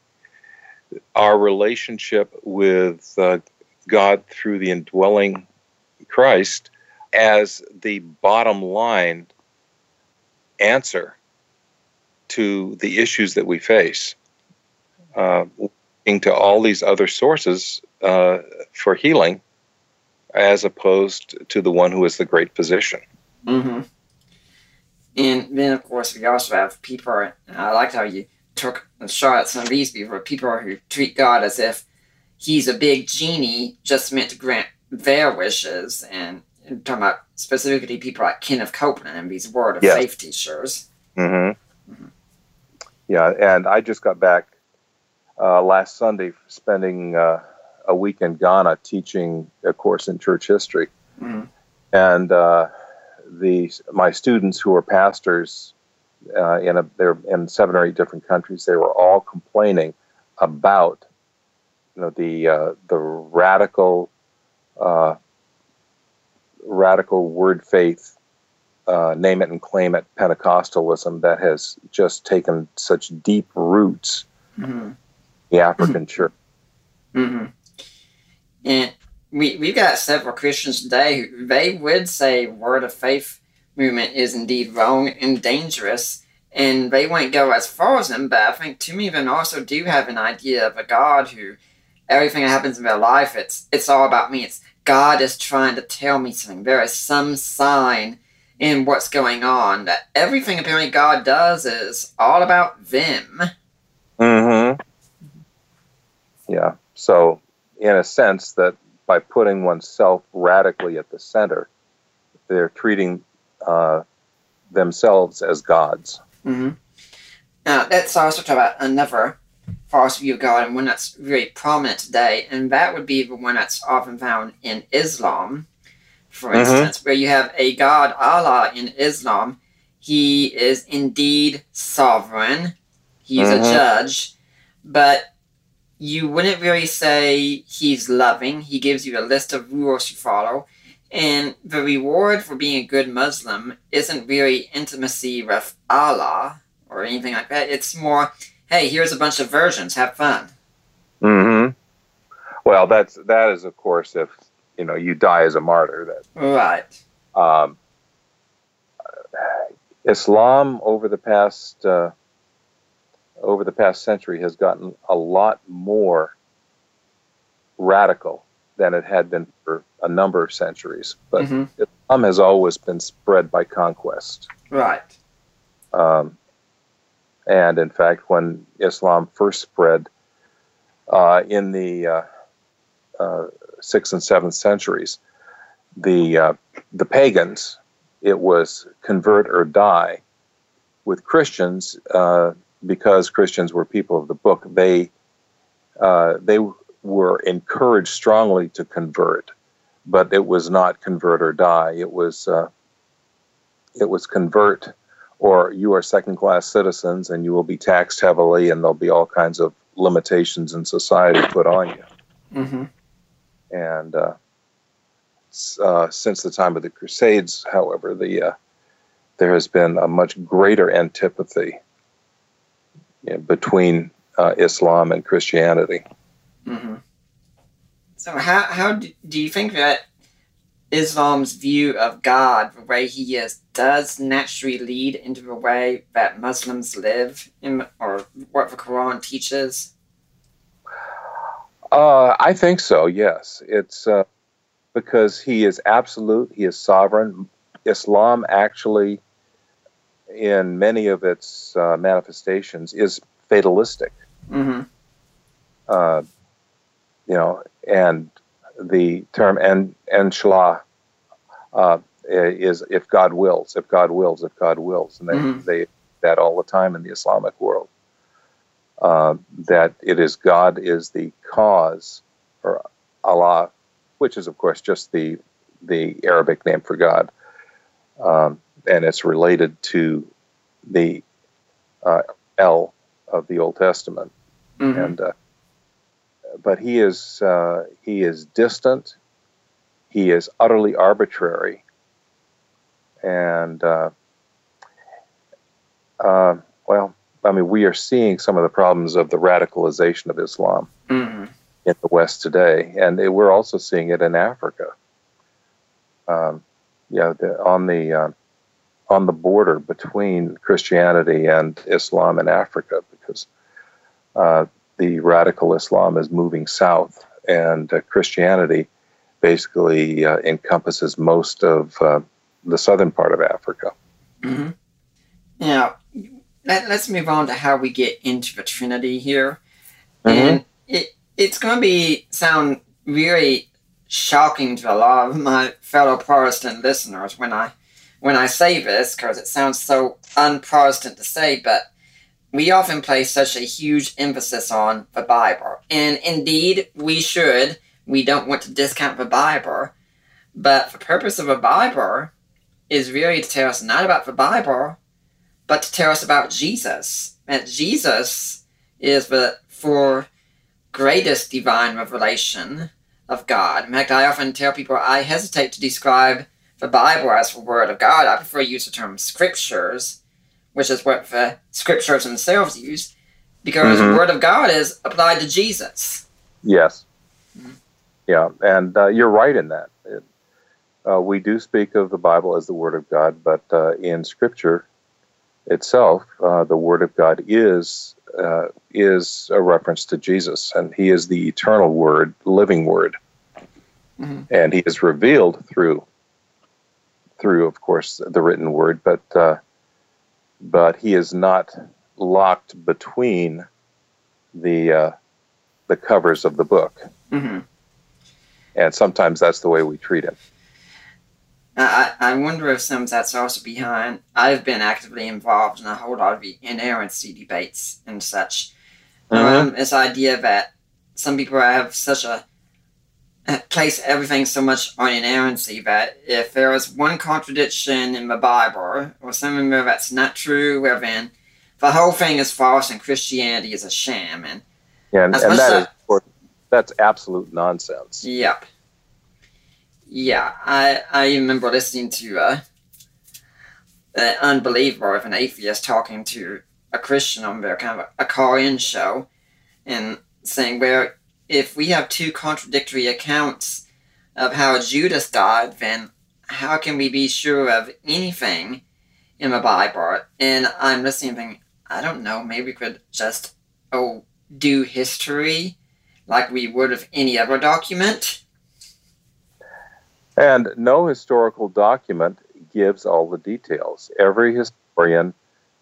our relationship with uh, God through the indwelling Christ as the bottom line answer to the issues that we face. Uh, to all these other sources uh, for healing, as opposed to the one who is the great physician. Mm-hmm. And then, of course, we also have people. I liked how you took a shot at some of these people. People who treat God as if He's a big genie just meant to grant their wishes, and, and talking about specifically people like Kenneth Copeland and these Word of yes. Faith teachers. Mm-hmm. mm-hmm. Yeah, and I just got back uh, last Sunday spending uh, a week in Ghana teaching a course in church history, mm-hmm. and uh, the my students who are pastors uh, in a they're in seven or eight different countries. They were all complaining about you know the uh, the radical uh, radical word faith uh, name it and claim it Pentecostalism that has just taken such deep roots mm-hmm. the African church. Mm-hmm. And we we've got several Christians today who they would say word of faith movement is indeed wrong and dangerous, and they won't go as far as them. But I think too many of them also do have an idea of a God who everything that happens in their life it's it's all about me. It's God is trying to tell me something. There is some sign in what's going on that everything apparently God does is all about them. Mm-hmm. Yeah. So in a sense that by putting oneself radically at the center, they're treating uh, themselves as gods. Mm-hmm. Now, let's also talk about another false view of God, and one that's very prominent today, and that would be the one that's often found in Islam, for mm-hmm. instance, where you have a God, Allah, in Islam. He is indeed sovereign, he's mm-hmm. a judge, but you wouldn't really say he's loving. He gives you a list of rules to follow. And the reward for being a good Muslim isn't really intimacy with Allah or anything like that. It's more, hey, here's a bunch of versions, have fun. hmm Well, that's that is of course if you know you die as a martyr. That right. Um, Islam over the past uh, over the past century has gotten a lot more radical than it had been for a number of centuries. But mm-hmm. Islam has always been spread by conquest. Right. Um, and in fact, when Islam first spread uh, in the uh, uh, sixth and seventh centuries, the uh, the pagans, it was convert or die. With Christians, uh, because Christians were people of the book, they uh, they were encouraged strongly to convert, but it was not convert or die. It was uh, it was convert, or you are second class citizens and you will be taxed heavily, and there'll be all kinds of limitations in society put on you. Mm-hmm. And uh, uh, since the time of the Crusades, however, the uh, there has been a much greater antipathy you know, between uh, Islam and Christianity. Mm-hmm. So, how, how do, you think that Islam's view of God, the way he is, does naturally lead into the way that Muslims live, in, or what the Quran teaches? Uh, I think so, yes. It's uh, because he is absolute, he is sovereign. Islam actually, in many of its uh, manifestations, is fatalistic. Mm-hmm. Uh, you know, and the term and inshallah uh, is if God wills, if God wills, if God wills, and they mm-hmm. they that all the time in the Islamic world. Uh, that it is God is the cause, or Allah, which is of course just the the Arabic name for God, um, and it's related to the uh, El of the Old Testament, mm-hmm. and uh, but he is uh, he is distant, he is utterly arbitrary, and uh, uh, well, I mean, we are seeing some of the problems of the radicalization of Islam mm-hmm. in the West today, and it, we're also seeing it in Africa. Um, yeah, the, on the uh, on the border between Christianity and Islam in Africa, because uh, the radical Islam is moving south, and uh, Christianity basically uh, encompasses most of uh, the southern part of Africa. Mm-hmm. Now, let, us move on to how we get into the Trinity here, mm-hmm. and it it's going to be sound really shocking to a lot of my fellow Protestant listeners when I when I say this because it sounds so un-Protestant to say, but we often place such a huge emphasis on the Bible. And indeed, we should. We don't want to discount the Bible. But the purpose of the Bible is really to tell us not about the Bible, but to tell us about Jesus. And Jesus is the for greatest divine revelation of God. In fact, I often tell people I hesitate to describe the Bible as the Word of God. I prefer to use the term scriptures which is what the scriptures themselves use, because mm-hmm. the word of God is applied to Jesus. Yes. Mm-hmm. Yeah, and uh, you're right in that. It, uh, we do speak of the Bible as the Word of God, but uh, in Scripture itself, uh, the Word of God is uh, is a reference to Jesus, and He is the eternal Word, living Word, mm-hmm. and He is revealed through through, of course, the written Word, but uh, but he is not locked between the uh, the covers of the book. Mm-hmm. And sometimes that's the way we treat him. I, I wonder if some of that's also behind. I've been actively involved in a whole lot of the inerrancy debates and such. Mm-hmm. Um, this idea that some people have such a place everything so much on inerrancy that if there is one contradiction in the Bible or something that's not true, well then the whole thing is false and Christianity is a sham. And, yeah, and, and that is, that's absolute nonsense. Yep. Yeah, I I remember listening to uh, an unbeliever of an atheist talking to a Christian on their kind of a, a call-in show and saying, well, if we have two contradictory accounts of how Judas died, then how can we be sure of anything in the Bible? And I'm listening thinking, I don't know, maybe we could just oh do history like we would of any other document. And no historical document gives all the details. Every historian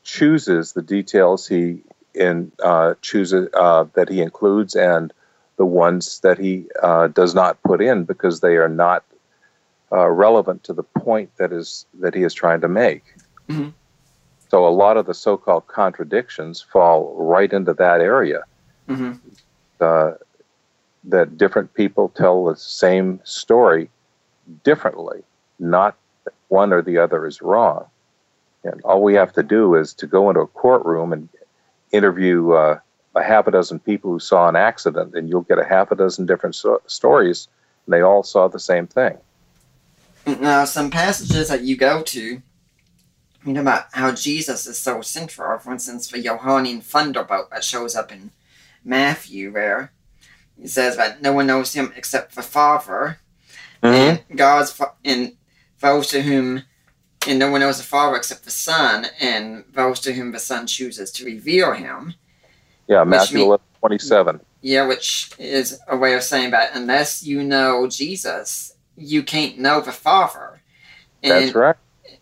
chooses the details he in uh, chooses uh, that he includes and the ones that he uh, does not put in because they are not uh, relevant to the point that is that he is trying to make. Mm-hmm. So a lot of the so-called contradictions fall right into that area. Mm-hmm. Uh, that different people tell the same story differently, not one or the other is wrong. And all we have to do is to go into a courtroom and interview uh, a half a dozen people who saw an accident, and you'll get a half a dozen different so- stories and They all saw the same thing. Now, some passages that you go to, you know about how Jesus is so central. For instance, the Johannine Thunderbolt that shows up in Matthew, where he says that no one knows him except the Father, mm-hmm. and God's and those to whom and no one knows the Father except the Son, and those to whom the Son chooses to reveal him. Yeah, Matthew mean- 11, 27. Yeah, which is a way of saying that unless you know Jesus, you can't know the Father. And, That's right.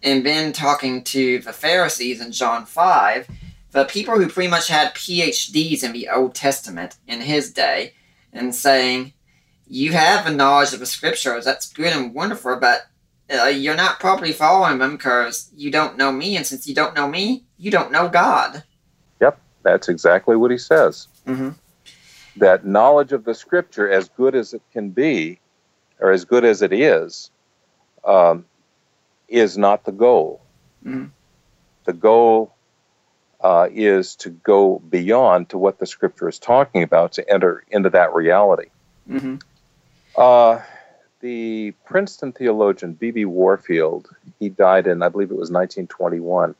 And then talking to the Pharisees in John 5, the people who pretty much had PhDs in the Old Testament in his day, and saying, You have the knowledge of the scriptures, that's good and wonderful, but uh, you're not properly following them because you don't know me, and since you don't know me, you don't know God. That's exactly what he says. Mm-hmm. That knowledge of the scripture, as good as it can be, or as good as it is, um, is not the goal. Mhm. The goal uh, is to go beyond to what the scripture is talking about to enter into that reality. Mm-hmm. Uh, the Princeton theologian B.B. Warfield, he died in, I believe it was 1921,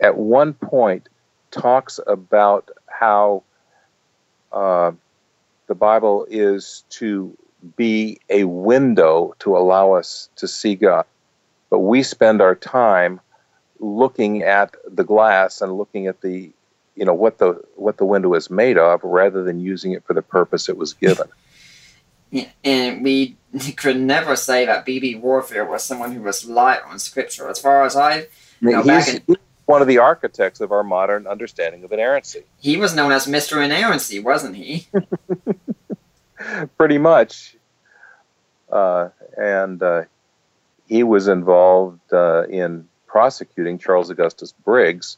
at one point talks about how uh, the Bible is to be a window to allow us to see God. But we spend our time looking at the glass and looking at the you know what the what the window is made of rather than using it for the purpose it was given. Yeah, [laughs] and we could never say that B.B. Warfield was someone who was light on scripture. As far as I, Now, back he's, in- he's one of the architects of our modern understanding of inerrancy. he was known as Mister Inerrancy, wasn't he? [laughs] Pretty much. Uh, and uh, he was involved uh, in prosecuting Charles Augustus Briggs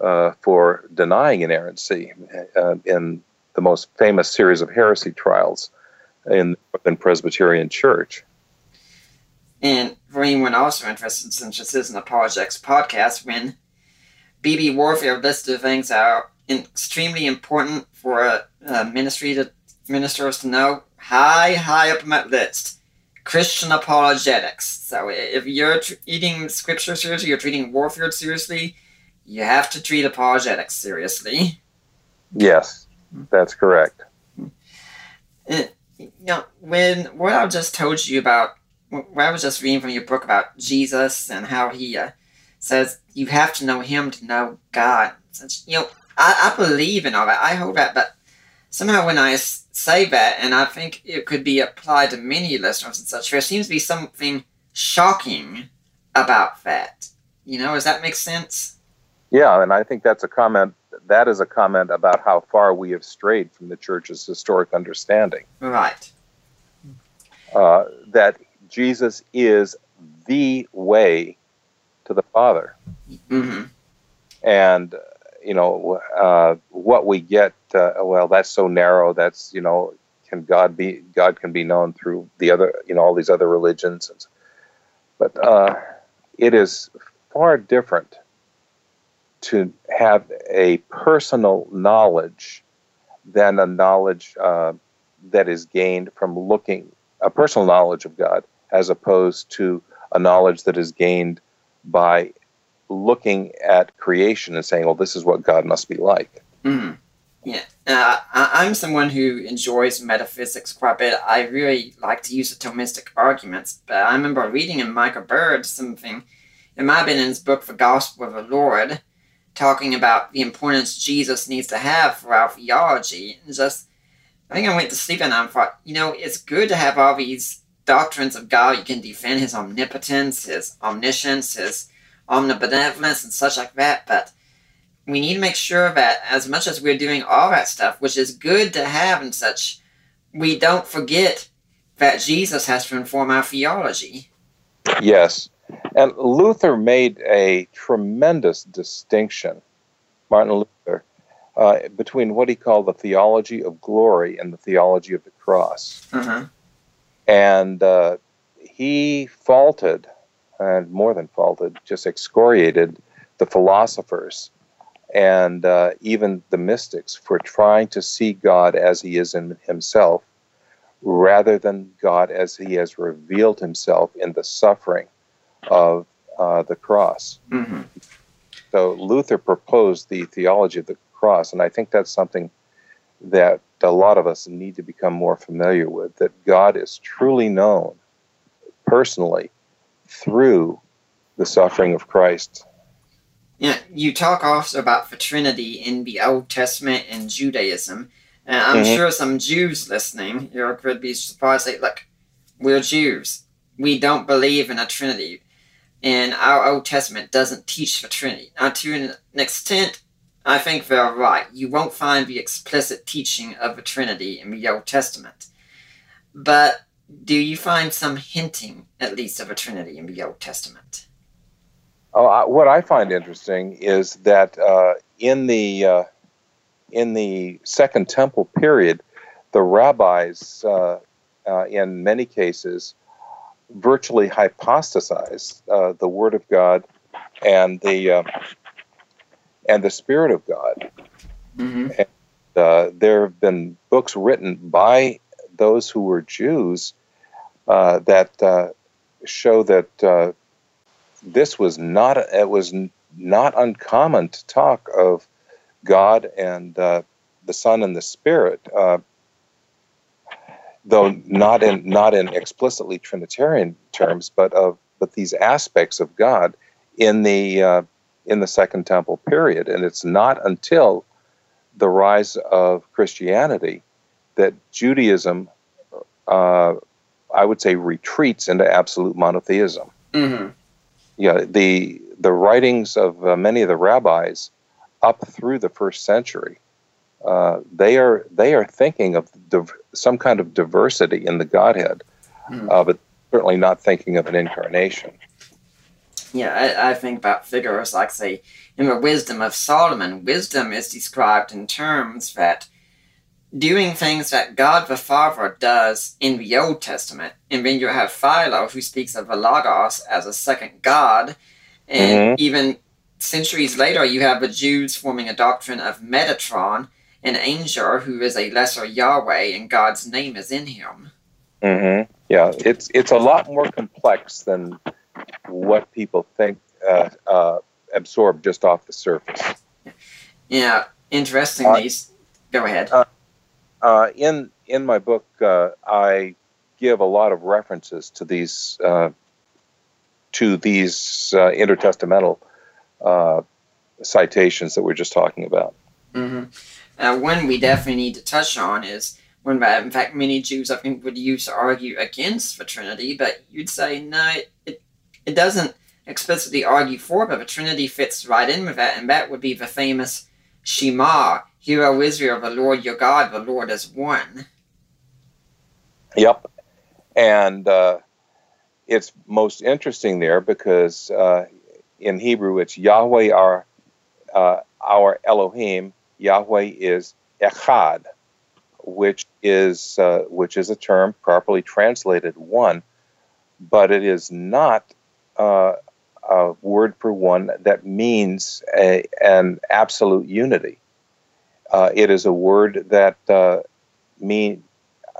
uh, for denying inerrancy uh, in the most famous series of heresy trials in the Presbyterian Church. And for anyone also interested, since this is an apologetics podcast, when B.B. Warfield listed things that are extremely important for a, a ministry to ministers to know, high, high up on that list, Christian apologetics. So if you're treating scripture seriously, you're treating Warfield seriously, you have to treat apologetics seriously. Yes, that's correct. And, you know, when what I just told you about, what I was just reading from your book about Jesus and how he uh, says you have to know him to know God. Such, you know, I, I believe in all that. I hold that, but somehow when I say that, and I think it could be applied to many listeners and such, there seems to be something shocking about that. You know, does that make sense? Yeah, and I think that's a comment. That is a comment about how far we have strayed from the church's historic understanding. Right. uh, that Jesus is the way to the Father. Mm-hmm. And, you know, uh, what we get, uh, well, that's so narrow. That's, you know, can God be, God can be known through the other, you know, all these other religions. But uh, it is far different to have a personal knowledge than a knowledge uh, that is gained from looking a personal knowledge of God as opposed to a knowledge that is gained by looking at creation and saying, well, this is what God must be like. Mm. Yeah, uh, I, I'm someone who enjoys metaphysics quite a bit. I really like to use the Thomistic arguments, but I remember reading in Michael Bird something, it might have been in his book, The Gospel of the Lord, talking about the importance Jesus needs to have for our theology. And just, I think I went to sleep and I thought, you know, it's good to have all these doctrines of God. You can defend his omnipotence, his omniscience, his omnibenevolence, and such like that, but we need to make sure that as much as we're doing all that stuff, which is good to have and such, we don't forget that Jesus has to inform our theology. Yes. And Luther made a tremendous distinction, Martin Luther, uh, between what he called the theology of glory and the theology of the cross. Uh-huh. And uh, he faulted, and more than faulted, just excoriated the philosophers and uh, even the mystics for trying to see God as he is in himself rather than God as he has revealed himself in the suffering of uh, the cross. Mm-hmm. So Luther proposed the theology of the cross, and I think that's something that a lot of us need to become more familiar with that God is truly known personally through the suffering of Christ. Yeah, you talk also about the Trinity in the Old Testament and Judaism. And I'm Mhm. sure some Jews listening here could be surprised. Say, look, we're Jews. We don't believe in a Trinity. And our Old Testament doesn't teach the Trinity. Now, to an extent, I think they're right. You won't find the explicit teaching of the Trinity in the Old Testament. But do you find some hinting, at least, of a Trinity in the Old Testament? Oh, I, what I find interesting is that uh, in the uh, in the Second Temple period, the rabbis, uh, uh, in many cases, virtually hypostasized uh, the Word of God and the uh, and the Spirit of God. Mm-hmm. Uh, there have been books written by those who were Jews uh, that uh, show that uh, this was not it was not uncommon to talk of God and uh, the Son and the Spirit, uh, though not in not in explicitly Trinitarian terms, but of but these aspects of God in the uh, in the Second Temple period, and it's not until the rise of Christianity that Judaism, uh, I would say, retreats into absolute monotheism. Mm-hmm. Yeah, the the writings of uh, many of the rabbis up through the first century, uh, they are they are thinking of div- some kind of diversity in the Godhead, Mhm. uh, but certainly not thinking of an incarnation. Yeah, I, I think about figures like, say, in the wisdom of Solomon, wisdom is described in terms that doing things that God the Father does in the Old Testament, and then you have Philo who speaks of the Logos as a second God, and even centuries later, you have the Jews forming a doctrine of Metatron, an angel who is a lesser Yahweh, and God's name is in him. Mm-hmm. Yeah, it's it's a lot more complex than what people think uh, uh, absorb just off the surface. Yeah, interestingly, s- go ahead. Uh, in in my book, uh, I give a lot of references to these uh, to these uh, intertestamental uh, citations that we're just talking about. hmm Uh, one we definitely need to touch on is when, uh, in fact, many Jews I think would use to argue against the Trinity, but you'd say no, it it doesn't explicitly argue for, but the Trinity fits right in with that, and that would be the famous Shema, Hear, O Israel, the Lord your God, the Lord is one. Yep, and uh, it's most interesting there because uh, in Hebrew it's Yahweh our uh, our Elohim. Yahweh is Echad, which is uh, which is a term properly translated one, but it is not uh, a word for one that means a, an absolute unity. Uh, it is a word that uh, mean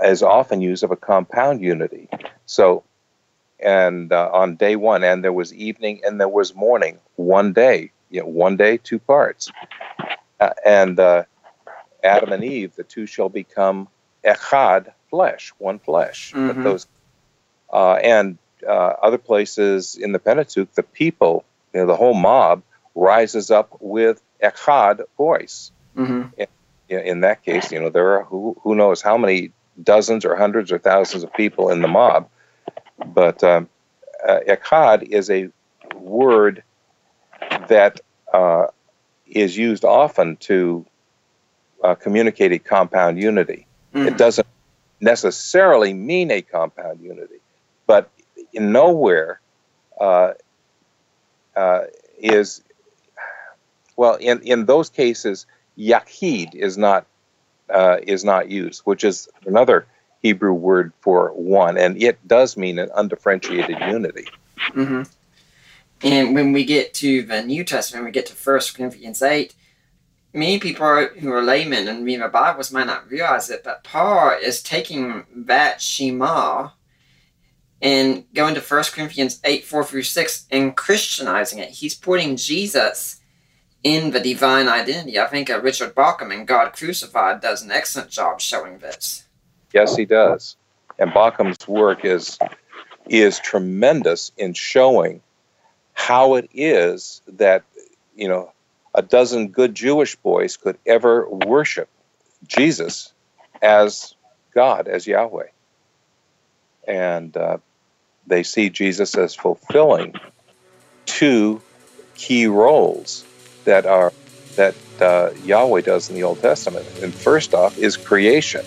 is often used of a compound unity. So, and uh, on day one, and there was evening and there was morning, one day, you know, one day, two parts. Uh, and uh, Adam and Eve, the two shall become echad, flesh, one flesh. But Mhm. those, uh, and uh, other places in the Pentateuch, the people, you know, the whole mob rises up with echad voice hmm in in that case, you know, there are who, who knows how many dozens or hundreds or thousands of people in the mob. But um, uh, echad is a word that uh, is used often to uh, communicate a compound unity. It doesn't necessarily mean a compound unity, nowhere uh, uh, is well in in those cases yachid is not uh, is not used, which is another Hebrew word for one, and it does mean an undifferentiated unity. hmm And when we get to the New Testament, we get to First Corinthians 8, many people who are laymen and read the Bibles might not realize it, but Paul is taking that Shema and going to 1 Corinthians 8 4 through 6 and Christianizing it. He's putting Jesus in the divine identity. I think uh, Richard Bauckham in God Crucified does an excellent job showing this. Yes, he does. And Bauckham's work is is tremendous in showing how it is that you know a dozen good Jewish boys could ever worship Jesus as God, as Yahweh. And uh, they see Jesus as fulfilling two key roles that are that uh, Yahweh does in the Old Testament. And first off is creation.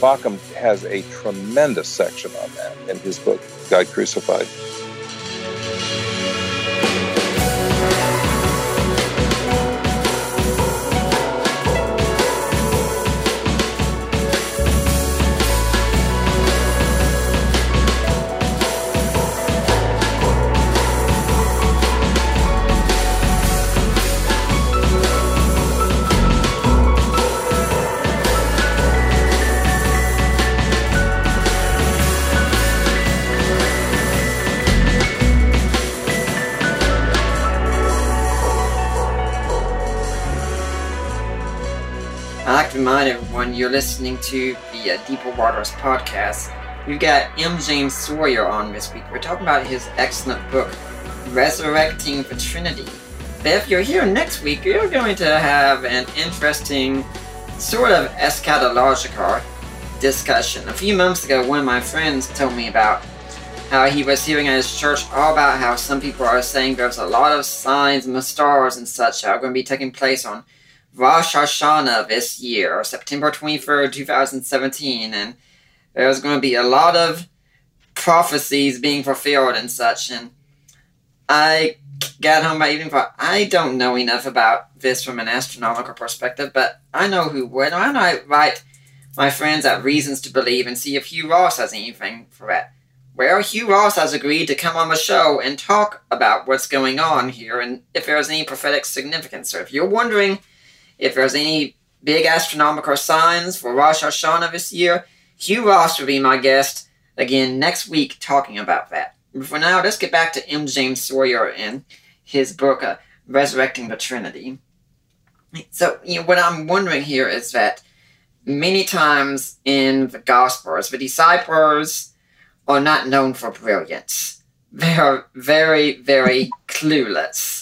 Bauckham has a tremendous section on that in his book, God Crucified. You're listening to the uh, Deeper Waters podcast. We've got M. James Sawyer on this week. We're talking about his excellent book, Resurrecting the Trinity. But if you're here next week, you're going to have an interesting sort of eschatological discussion. A few months ago, one of my friends told me about how he was hearing at his church all about how some people are saying there's a lot of signs and the stars and such that are going to be taking place on Rosh Hashanah this year, September 23rd, 2017, and there's going to be a lot of prophecies being fulfilled and such. And I got home by evening thought, I don't know enough about this from an astronomical perspective, but I know who would. Why don't I write my friends at Reasons to Believe and see if Hugh Ross has anything for that? Well, Hugh Ross has agreed to come on the show and talk about what's going on here and if there's any prophetic significance. So if you're wondering if there's any big astronomical signs for Rosh Hashanah this year, Hugh Ross will be my guest again next week talking about that. But for now, let's get back to M. James Sawyer and his book, uh, Resurrecting the Trinity. So, you know, what I'm wondering here is that many times in the Gospels, the disciples are not known for brilliance. They are very, very [laughs] clueless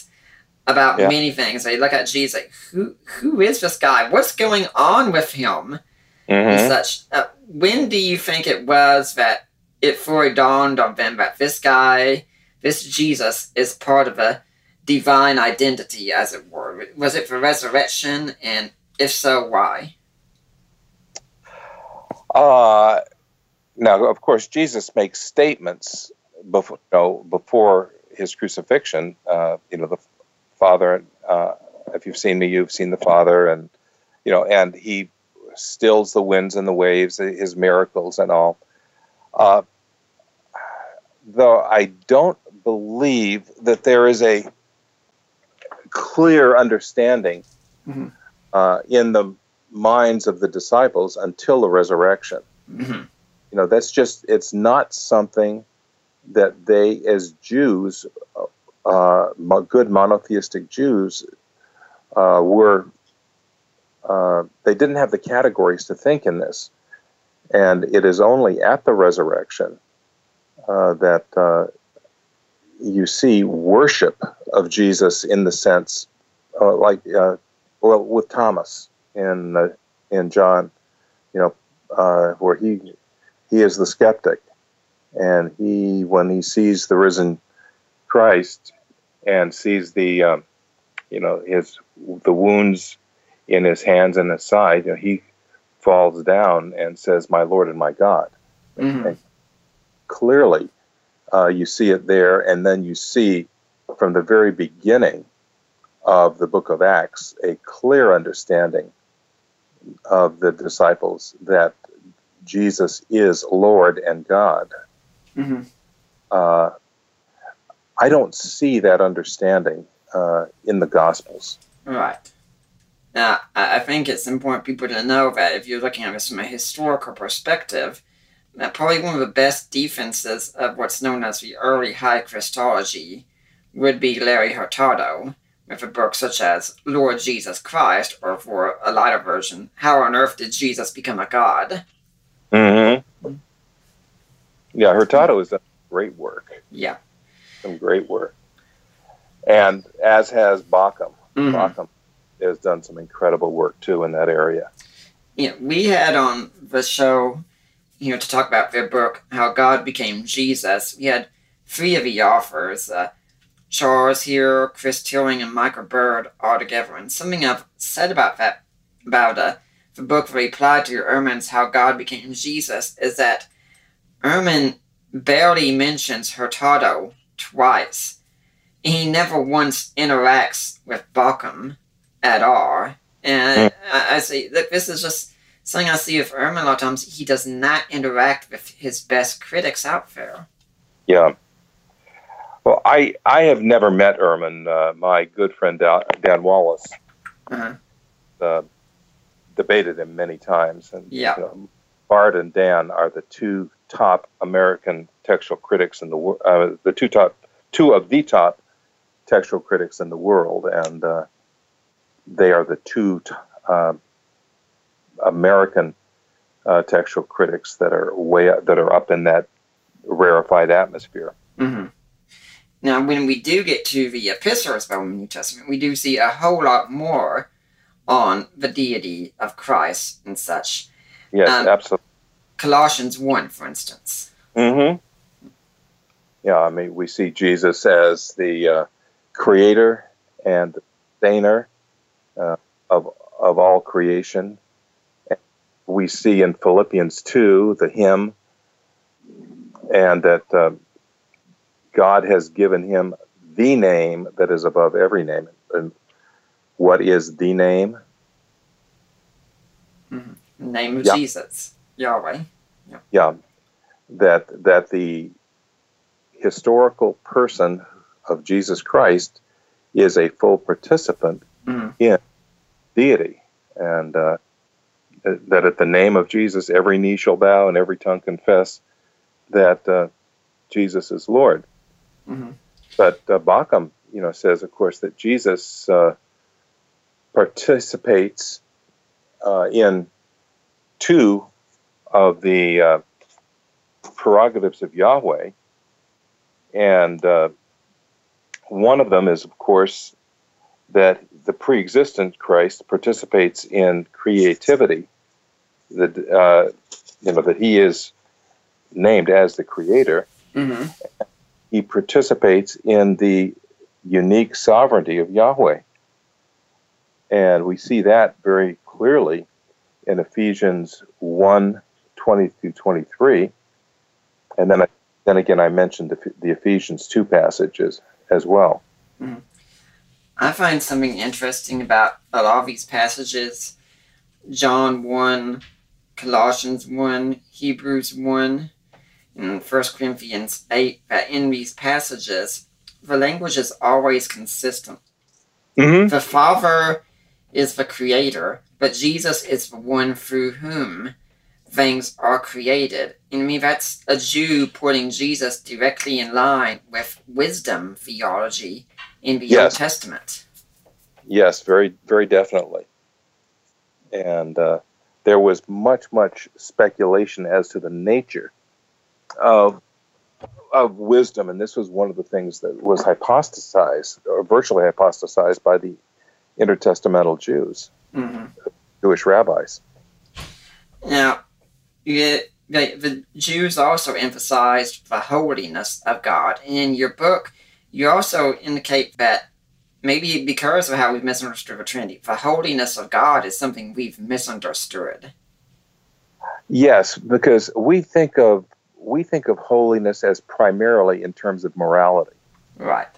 about Yeah. many things. They look at Jesus, like, who who is this guy? What's going on with him? and Mhm. such. Uh, when do you think it was that it fully dawned on them that this guy, this Jesus, is part of a divine identity, as it were? Was it the resurrection, and if so, why? Uh, now, of course, Jesus makes statements before, you know, before his crucifixion. Uh, you know, the Father. Uh, if you've seen me, you've seen the Father, and you know, and he stills the winds and the waves, his miracles and all. Uh, though I don't believe that there is a clear understanding Mhm. uh, in the minds of the disciples until the resurrection. Mhm. You know, that's just, it's not something that they, as Jews, uh, good monotheistic Jews, uh, were, uh, they didn't have the categories to think in this. And it is only at the resurrection uh, that uh, you see worship of Jesus in the sense, uh, like, well, with Thomas in in John, you know, where he he is the skeptic, and he when he sees the risen Christ and sees the um, you know his the wounds in his hands and his side, you know, he falls down and says, "My Lord and my God." Mhm. Clearly, uh, you see it there, and then you see from the very beginning of the book of Acts a clear understanding of the disciples that Jesus is Lord and God. Mhm. Uh, I don't see that understanding uh, in the Gospels. Right. Now, I think it's important people to know that if you're looking at this from a historical perspective, that probably one of the best defenses of what's known as the early high Christology would be Larry Hurtado, with a book such as Lord Jesus Christ, or for a lighter version, How on Earth Did Jesus Become a God? Mm-hmm. Yeah, Hurtado has done great work. Yeah. Some great work. And as has Bauckham. Mhm. Bauckham has done some incredible work too in that area. Yeah, we had on the show, you know, to talk about their book, How God Became Jesus. We had three of the authors, uh, Charles Hill, Chris Tilling, and Michael Bird all together. And something I've said about that, about uh, the book replied to Ehrman's How God Became Jesus, is that Ehrman barely mentions Hurtado twice. He never once interacts with Bauckham at all. And I, I see that this is just something I see with Ehrman a lot of times. He does not interact with his best critics out there. Yeah. Well, I I have never met Ehrman. Uh, my good friend Dan, Dan Wallace Uh-huh. uh, debated him many times, and Yeah. you know, Bart and Dan are the two top American textual critics in the world. Uh, the two top, two of the top textual critics in the world, and uh, they are the two t- uh, American uh, textual critics that are way that are up in that rarefied atmosphere. hmm Now, when we do get to the epistles of the New Testament, we do see a whole lot more on the deity of Christ and such. Yes, Um, absolutely. Colossians 1, for instance. Mm-hmm. Yeah, I mean, we see Jesus as the uh, creator and the sustainer uh, of of all creation. We see in Philippians two the hymn, and that uh, God has given him the name that is above every name. And what is the name? The name of Yeah. Jesus, Yahweh. yeah, that that the historical person of Jesus Christ is a full participant Mhm. in deity, and uh, that at the name of Jesus, every knee shall bow and every tongue confess that uh, Jesus is Lord. Mhm. But uh, Bauckham, you know, says, of course, that Jesus uh, participates uh, in two of the uh, prerogatives of Yahweh, and uh, one of them is, of course, that the pre-existent Christ participates in creativity. That uh, you know that he is named as the creator. hmm He participates in the unique sovereignty of Yahweh, and we see that very clearly in Ephesians 1, 20 through 23. And then, I, then again, I mentioned the, the Ephesians 2 passages as well. I find something interesting about a lot of these passages John 1, Colossians 1, Hebrews 1, and 1 Corinthians 8 that in these passages, the language is always consistent. Mm-hmm. The Father is the creator, but Jesus is the one through whom things are created. And I mean, that's a Jew putting Jesus directly in line with wisdom theology in the Old Testament. Yes, very, very definitely. And uh, there was much, much speculation as to the nature of of wisdom, and this was one of the things that was hypostasized, or virtually hypostasized, by the intertestamental Jews, hmm Jewish rabbis. Now, the Jews also emphasized the holiness of God. In your book, you also indicate that maybe because of how we've misunderstood the Trinity, the holiness of God is something we've misunderstood. Yes, because we think of we think of holiness as primarily in terms of morality. Right.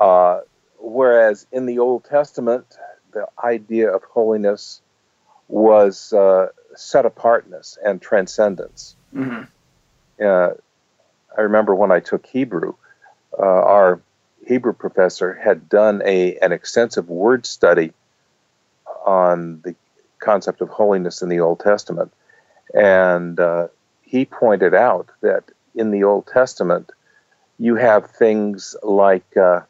Uh, whereas in the Old Testament, the idea of holiness was uh, set apartness and transcendence. hmm Uh, I remember when I took Hebrew, uh, our Hebrew professor had done a an extensive word study on the concept of holiness in the Old Testament, and uh, he pointed out that in the Old Testament you have things like uh,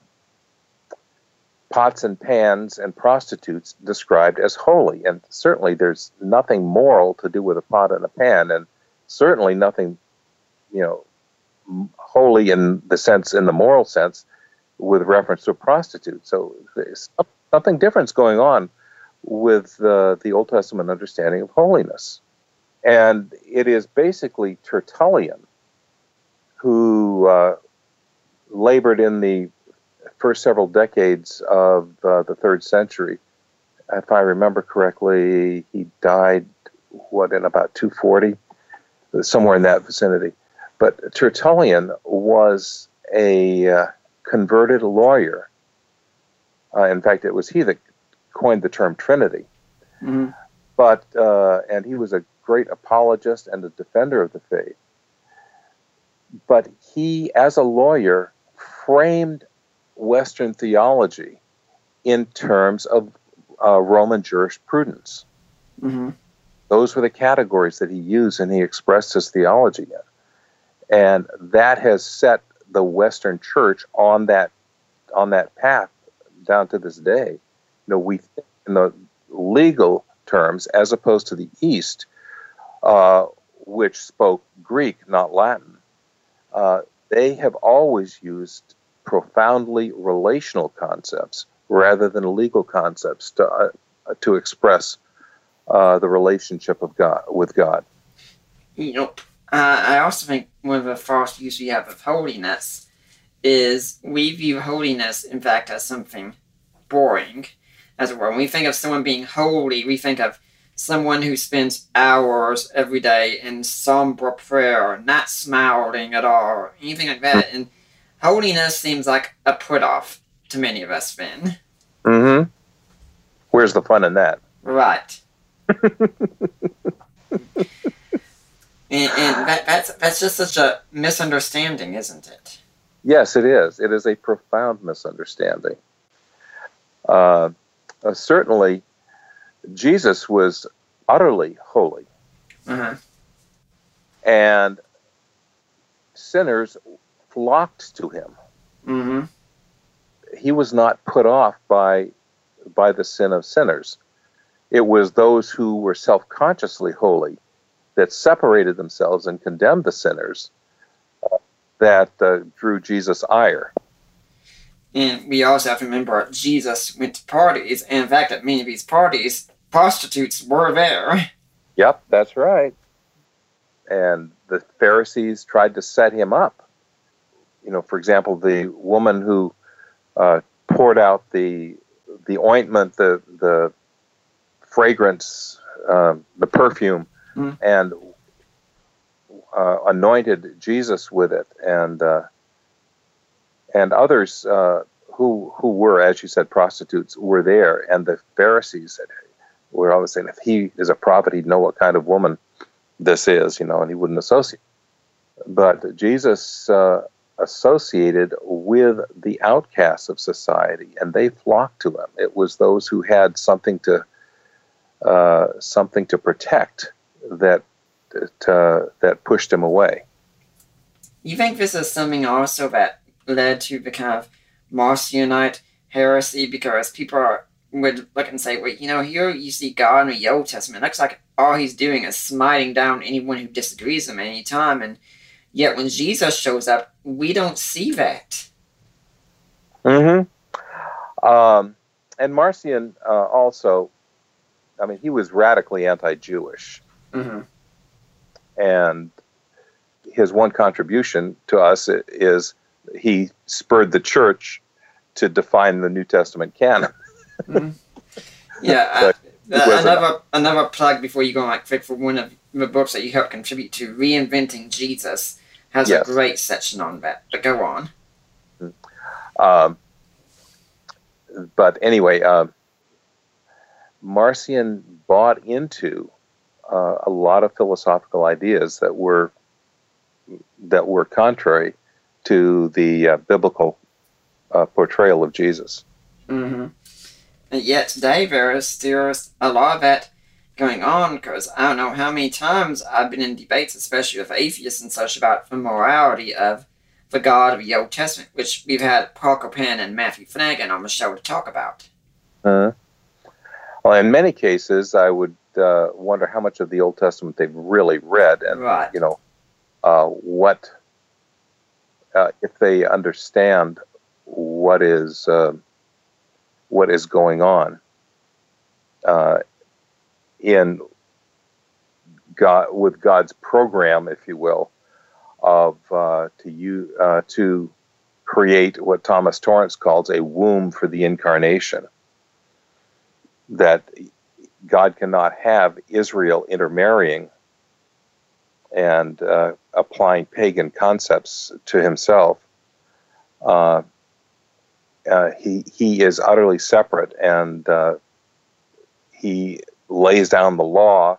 pots and pans and prostitutes described as holy, and certainly there's nothing moral to do with a pot and a pan, and certainly nothing, you know, holy in the sense, in the moral sense, with reference to a prostitute. So something different's going on with uh, the Old Testament understanding of holiness. And it is basically Tertullian who uh, labored in the first several decades of uh, the third century. If I remember correctly, he died, what, in about 240? Somewhere in that vicinity. But Tertullian was a uh, converted lawyer. Uh, in fact, it was he that coined the term Trinity. Mm-hmm. But uh, and he was a great apologist and a defender of the faith. But he, as a lawyer, framed Western theology in terms of uh, Roman jurisprudence. Mm-hmm. Those were the categories that he used and he expressed his theology in. And that has set the Western Church on that on that path down to this day. You know, we think in the legal terms as opposed to the East, uh, which spoke Greek, not Latin. Uh, they have always used profoundly relational concepts rather than legal concepts to uh, to express uh, the relationship of God with God. You know, uh, I also think one of the false views we have of holiness is we view holiness, in fact, as something boring, as it were. When we think of someone being holy, we think of someone who spends hours every day in somber prayer, not smiling at all, anything like that. And holiness seems like a put off to many of us, then. Mm hmm. Where's the fun in that? Right. And, and that, that's that's just such a misunderstanding, isn't it? Yes, it is. It is a profound misunderstanding. Uh, uh, certainly, Jesus was utterly holy, uh-huh. and sinners flocked to him. Mm-hmm. He was not put off by by the sin of sinners. It was those who were self consciously holy that separated themselves and condemned the sinners uh, that uh, drew Jesus' ire. And we also have to remember Jesus went to parties, and in fact, at many of these parties, prostitutes were there. Yep, that's right. And the Pharisees tried to set him up. You know, for example, the woman who uh, poured out the the ointment, the the fragrance, uh, the perfume mm. and uh, anointed Jesus with it, and uh, and others uh, who who were, as you said, prostitutes were there, and the Pharisees said, were always saying, if he is a prophet, he'd know what kind of woman this is, you know, and he wouldn't associate. But Jesus uh, associated with the outcasts of society, and they flocked to him. It was those who had something to uh, something to protect that that, uh, that pushed him away. You think this is something also that led to the kind of Marcionite heresy because people are, would look and say, well, you know, here you see God in the Old Testament. It looks like all he's doing is smiting down anyone who disagrees with him any time. And yet when Jesus shows up, we don't see that. Mm-hmm. Um, and Marcion uh, also, I mean, he was radically anti-Jewish. Mm-hmm. And his one contribution to us is he spurred the church to define the New Testament canon. mm-hmm. [laughs] Yeah, uh, another another plug before you go, like for one of the books that you helped contribute to, reinventing Jesus, has yes. a great section on that. But go on. Mm-hmm. Um, but anyway, uh, Marcion bought into uh, a lot of philosophical ideas that were that were contrary to the uh, biblical uh, portrayal of Jesus. Mm-hmm. And yet today there is still a lot of that going on because I don't know how many times I've been in debates, especially with atheists and such, about the morality of the God of the Old Testament, which we've had Paul Copan and Matthew Flannagan on the show to talk about. Uh, well, in many cases, I would uh, wonder how much of the Old Testament they've really read, and Right. you know, uh, what uh, if they understand what is uh, what is going on uh, in God with God's program, if you will, of uh, to you uh, to create what Thomas Torrance calls a womb for the incarnation. That God cannot have Israel intermarrying and uh, applying pagan concepts to himself. Uh, uh, he he is utterly separate, and uh, he lays down the law.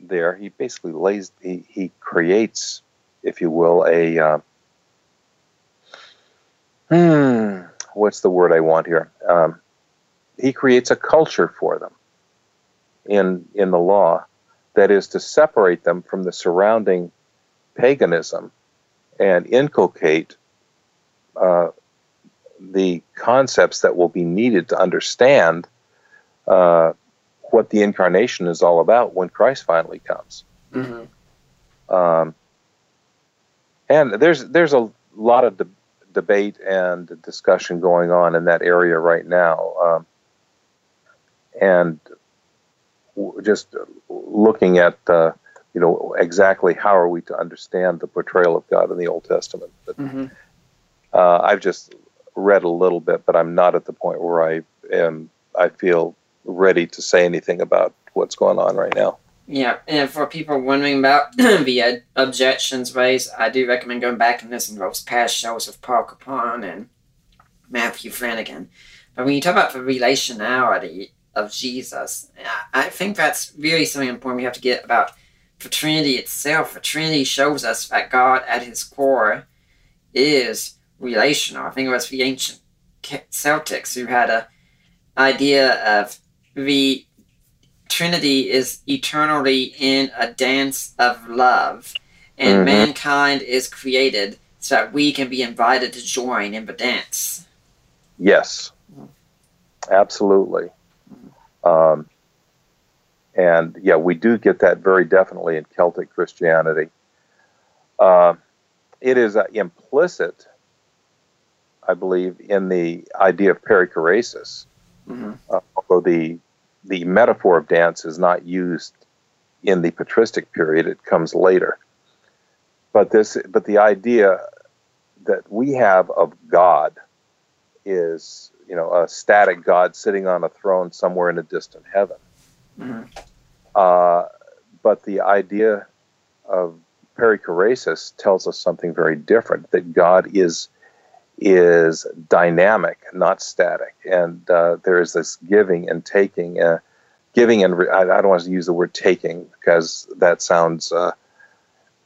There, he basically lays he, he creates, if you will, a uh, hmm, what's the word I want here? Um, he creates a culture for them in in the law that is to separate them from the surrounding paganism and inculcate uh, the concepts that will be needed to understand uh, what the incarnation is all about when Christ finally comes. Mm-hmm. Um, and there's there's a lot of de- debate and discussion going on in that area right now, um, and w- just looking at uh, you know exactly how are we to understand the portrayal of God in the Old Testament. But, Mm-hmm. uh, I've just read a little bit, but I'm not at the point where I am. I feel ready to say anything about what's going on right now. Yeah, and for people wondering about [clears throat] the objections raised, I do recommend going back and listening to those past shows with Paul Copan and Matthew Flannagan. But when you talk about the relationality of Jesus, I I think that's really something important we have to get about the Trinity itself. The Trinity shows us that God, at his core, is relational. I think it was the ancient Celtics who had a idea of the Trinity is eternally in a dance of love, and Mhm. mankind is created so that we can be invited to join in the dance. Yes, absolutely. Um, and yeah, we do get that very definitely in Celtic Christianity. Uh, it is uh, implicit, I believe, in the idea of perichoresis, Mm-hmm. uh, although the the metaphor of dance is not used in the patristic period; it comes later. But this, but the idea that we have of God is, you know, a static God sitting on a throne somewhere in a distant heaven. Mhm. Uh, but the idea of perichoresis tells us something very different: that God is is dynamic, not static, and uh, there is this giving and taking. Uh, giving and re- I, I don't want to use the word taking because that sounds uh,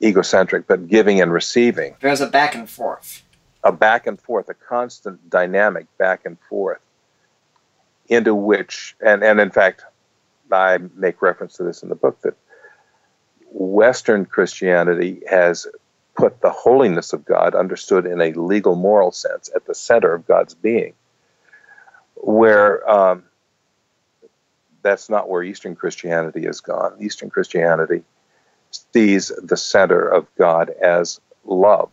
egocentric, but giving and receiving There's a back and forth. a back and forth, a constant dynamic back and forth, into which, and, and in fact, I make reference to this in the book, that Western Christianity has put the holiness of God, understood in a legal moral sense, at the center of God's being, where um, that's not where Eastern Christianity has gone. Eastern Christianity sees the center of God as love.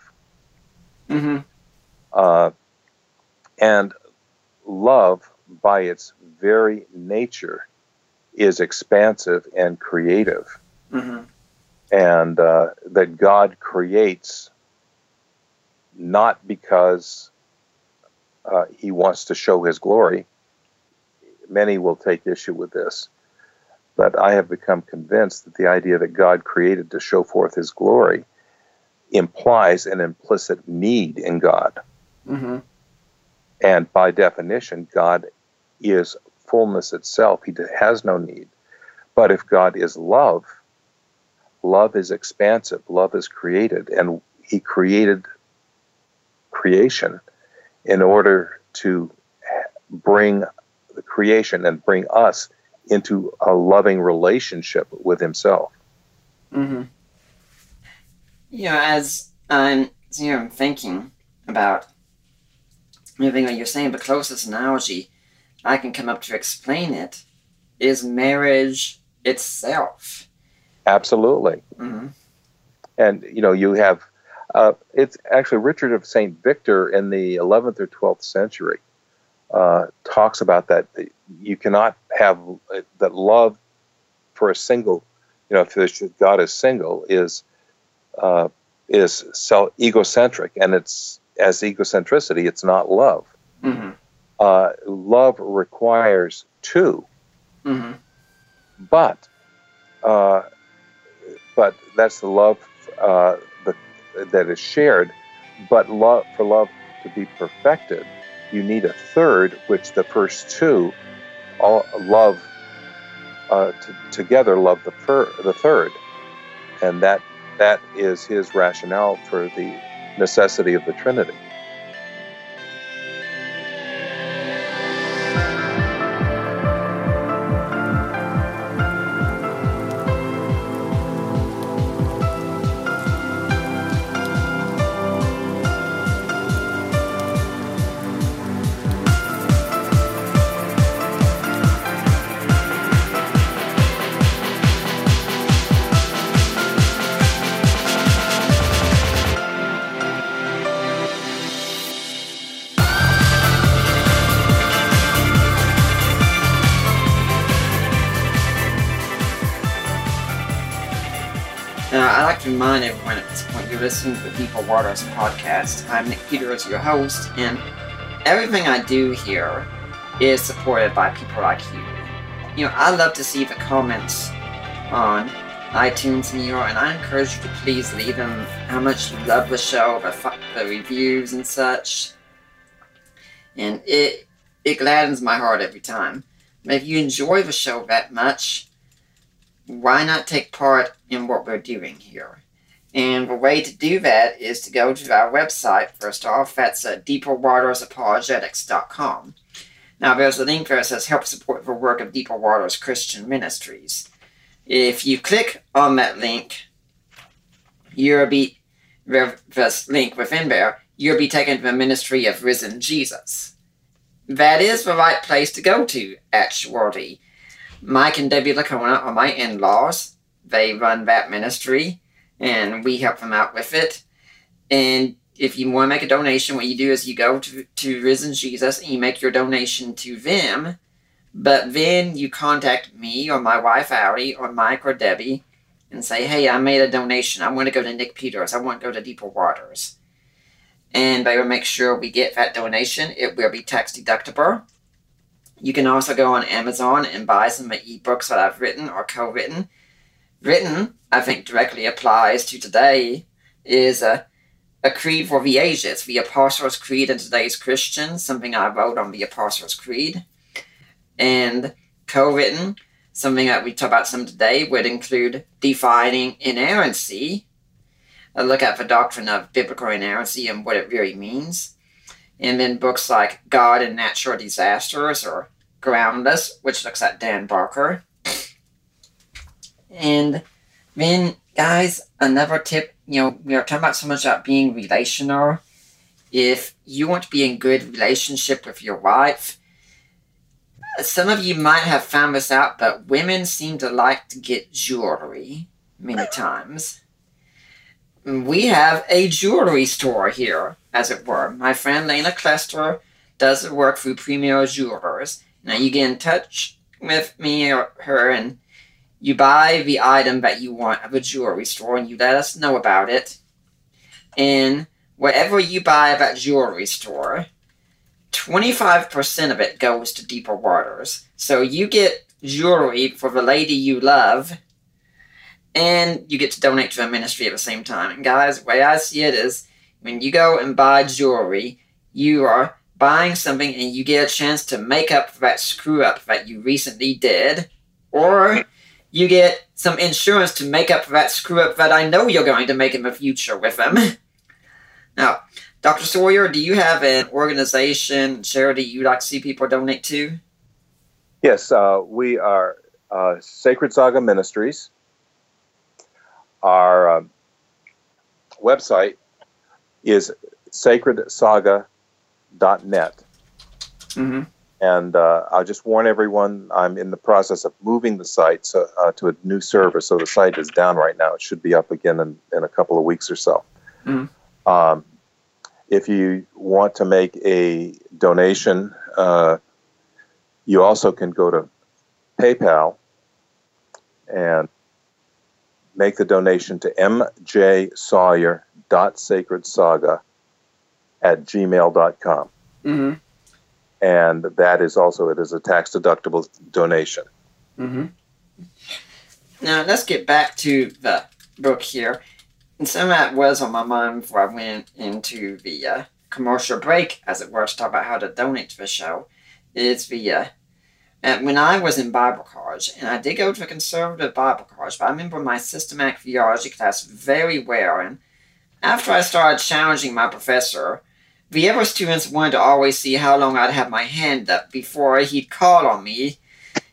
Mm-hmm. Uh, and love, by its very nature, is expansive and creative. Mm-hmm. And uh, that God creates not because uh, he wants to show his glory. Many will take issue with this. But I have become convinced that the idea that God created to show forth his glory implies an implicit need in God. Mm-hmm. And by definition, God is fullness itself. He has no need. But if God is love, love is expansive, love is created, and He created creation in order to bring the creation and bring us into a loving relationship with Himself. Mm-hmm. You know, as I'm you know thinking about everything that you're saying, the closest analogy I can come up to explain it is marriage itself. Absolutely. Mm-hmm. And you know, you have uh, it's actually Richard of Saint Victor in the 11th or 12th century uh, talks about that. You cannot have uh, that love for a single, you know, if God is single, is uh, is self egocentric, and it's as egocentricity. It's not love. Mm-hmm. Uh, love requires 2 Mm-hmm. but uh, but that's the love uh, the, that is shared. But love for love to be perfected, you need a third, which the first two all love uh, t- together love the the third, and that that is his rationale for the necessity of the Trinity. Deeper Waters podcast. I'm Nick Peters, your host, and everything I do here is supported by people like you. You know, I love to see the comments on iTunes your, and I encourage you to please leave them how much you love the show, the, the reviews and such. And it it gladdens my heart every time. But if you enjoy the show that much, why not take part in what we're doing here? And the way to do that is to go to our website, first off, that's uh, deeperwatersapologetics.com. Now, there's a link there that says help support the work of Deeper Waters Christian Ministries. If you click on that link, you'll be, this link within there, you'll be taken to the ministry of risen Jesus. That is the right place to go to, actually. Mike and Debbie Licona are my in laws. They run that ministry, and we help them out with it. And if you want to make a donation, what you do is you go to, to Risen Jesus and you make your donation to them. But then you contact me or my wife, Allie, or Mike or Debbie, and say, hey, I made a donation. I want to go to Nick Peters. I want to go to Deeper Waters. And they will make sure we get that donation. It will be tax deductible. You can also go on Amazon and buy some of the ebooks that I've written or co-written. Written, I think, directly applies to today is a, a creed for the ages, the Apostles' Creed in today's Christians, something I wrote on the Apostles' Creed. And co-written, something that we talk about some today, would include defining inerrancy, a look at the doctrine of biblical inerrancy and what it really means. And then books like God and Natural Disasters or Groundless, which looks at Dan Barker. And then, guys, another tip you know, we are talking about so much about being relational. If you want to be in good relationship with your wife, some of you might have found this out, but women seem to like to get jewelry many times. We have a jewelry store here, as it were. My friend Lena Klester does work through Premier Jewelers. Now you get in touch with me or her and you buy the item that you want at the jewelry store and you let us know about it. And whatever you buy at that jewelry store, 25% of it goes to deeper waters. So you get jewelry for the lady you love, and you get to donate to a ministry at the same time. And guys, the way I see it is when you go and buy jewelry, you are buying something and you get a chance to make up for that screw up that you recently did, or you get some insurance to make up for that screw up that I know you're going to make in the future with them. Now, Dr. Sawyer, do you have an organization, charity you'd like to see people donate to? Yes, uh, we are uh, Sacred Saga Ministries. Our um, website is sacredsaga.net. Mm-hmm. And uh, I'll just warn everyone I'm in the process of moving the site so, uh, to a new server. So the site is down right now. It should be up again in, in a couple of weeks or so. Mhm. Um, if you want to make a donation, uh, you also can go to PayPal and make the donation to mjsawyer.sacredsaga at gmail.com Mm-hmm. And that is also it is a tax deductible donation. Mm-hmm. Now let's get back to the book here. And some of that was on my mind before I went into the uh, commercial break, as it were, to talk about how to donate to the show. Is the uh, uh, when I was in Bible college, and I did go to a conservative Bible college, but I remember my systematic theology class very well. And after I started challenging my professor, the other students wanted to always see how long I'd have my hand up before he'd call on me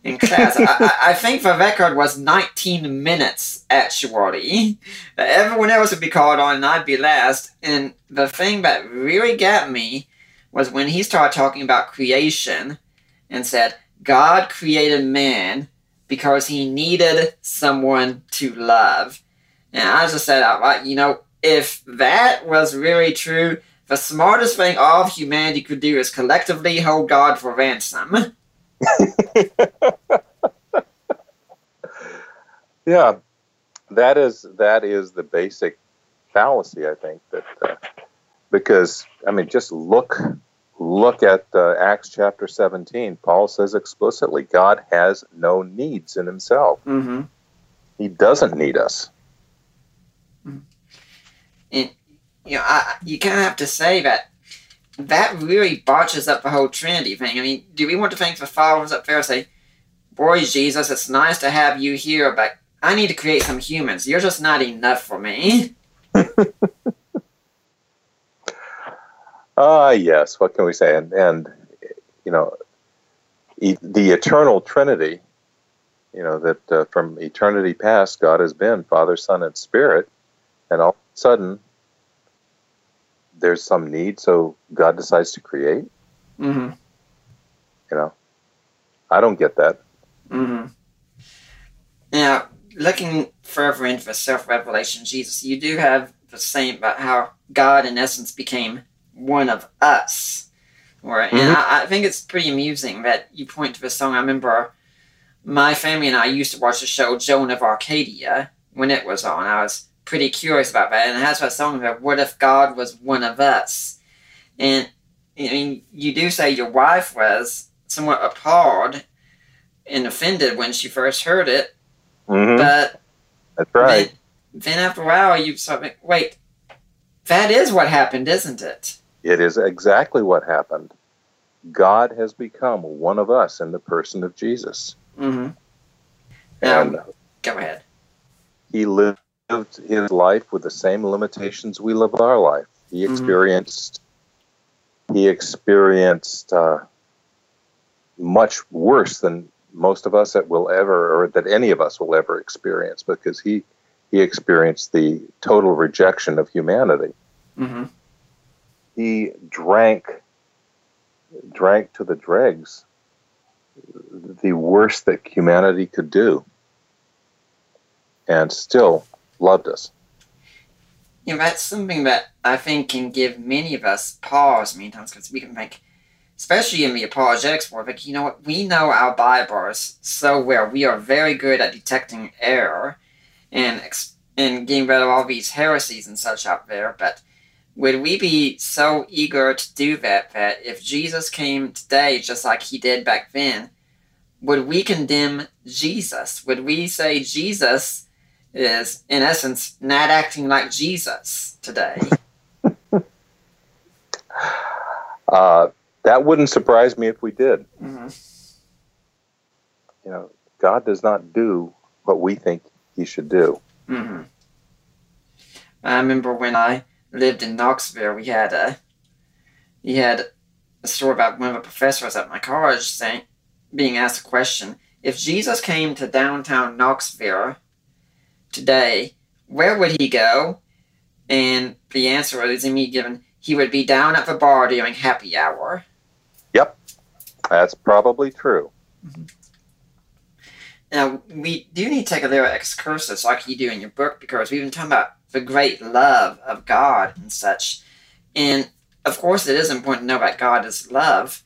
in class. I, I, think the record was 19 minutes, actually. Everyone else would be called on, and I'd be last. And the thing that really got me was when he started talking about creation and said, God created man because he needed someone to love. And I just said you know, if that was really true, the smartest thing all of humanity could do is collectively hold God for ransom. [laughs] Yeah, that is that is the basic fallacy. I think that uh, because I mean, just look look at uh, Acts chapter seventeen. Paul says explicitly, God has no needs in Himself. Mm-hmm. He doesn't need us. And you know, I, you kind of have to say that that really botches up the whole Trinity thing. I mean, do we want to think the followers up there and say, "Boy, Jesus, it's nice to have you here, but I need to create some humans. You're just not enough for me." [laughs] Ah, yes. What can we say? And, and you know, e- the eternal Trinity. You know that uh, from eternity past, God has been Father, Son, and Spirit, and all of a sudden, there's some need, so God decides to create. Mm-hmm. You know, I don't get that. Mm-hmm. Now, looking further into the self-revelation Jesus, you do have the same about how God, in essence, became one of us. Right? And Mhm. I, I think it's pretty amusing that you point to the song. I remember my family and I used to watch the show Joan of Arcadia when it was on. I was pretty curious about that, and it has that song about "What if God was one of us?" And I mean, you do say your wife was somewhat appalled and offended when she first heard it, hmm but That's right. then, then after a while you of wait, that is what happened, isn't it? It is exactly what happened. God has become one of us in the person of Jesus, Mm-hmm. Now, and go ahead. he lived his life with the same limitations we live our life. He Mhm. experienced he experienced uh, much worse than most of us that will ever or that any of us will ever experience because he he experienced the total rejection of humanity. Mm-hmm. He drank drank to the dregs the worst that humanity could do and still loved us. You know, that's something that I think can give many of us pause many times because we can think, especially in the apologetics world, like, you know what, we know our Bibles so well. We are very good at detecting error and, and getting rid of all these heresies and such out there, but would we be so eager to do that that if Jesus came today just like he did back then, would we condemn Jesus? Would we say Jesus is, in essence, not acting like Jesus today? [laughs] Uh, that wouldn't surprise me if we did. hmm You know, God does not do what we think He should do. hmm I remember when I lived in Knoxville, we had a, we had a story about one of the professors at my college saying, being asked a question if Jesus came to downtown Knoxville today, where would he go? And the answer was immediately given he would be down at the bar during happy hour. Yep, that's probably true. Mm-hmm. Now, we do need to take a little excursus like you do in your book because we've been talking about the great love of God and such. And of course, it is important to know that God is love.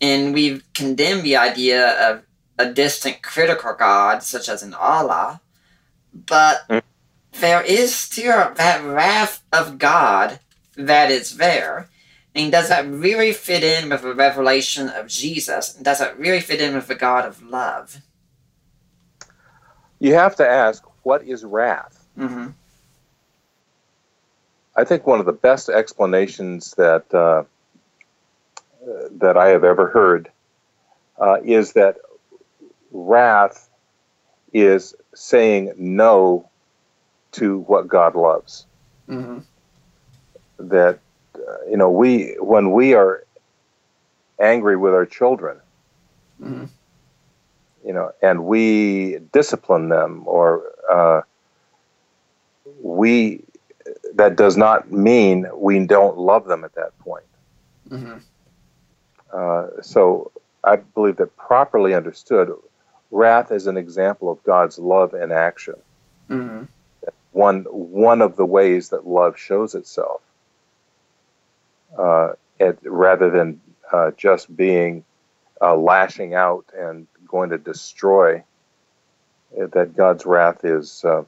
And we've condemned the idea of a distant critical God, such as in Allah. But Mm. there is still that wrath of God that is there. And does that really fit in with the revelation of Jesus? And does that really fit in with the God of love? You have to ask, what is wrath? Mm-hmm. I think one of the best explanations that uh, uh, that I have ever heard uh, is that wrath is saying no to what God loves. Mm-hmm. That uh, you know, we when we are angry with our children, Mhm. you know, and we discipline them or uh, we that does not mean we don't love them at that point. Mm-hmm. Uh, so I believe that properly understood, wrath is an example of God's love in action. Mm-hmm. One one of the ways that love shows itself, uh, it, rather than uh, just being uh, lashing out and going to destroy. uh, That God's wrath is uh,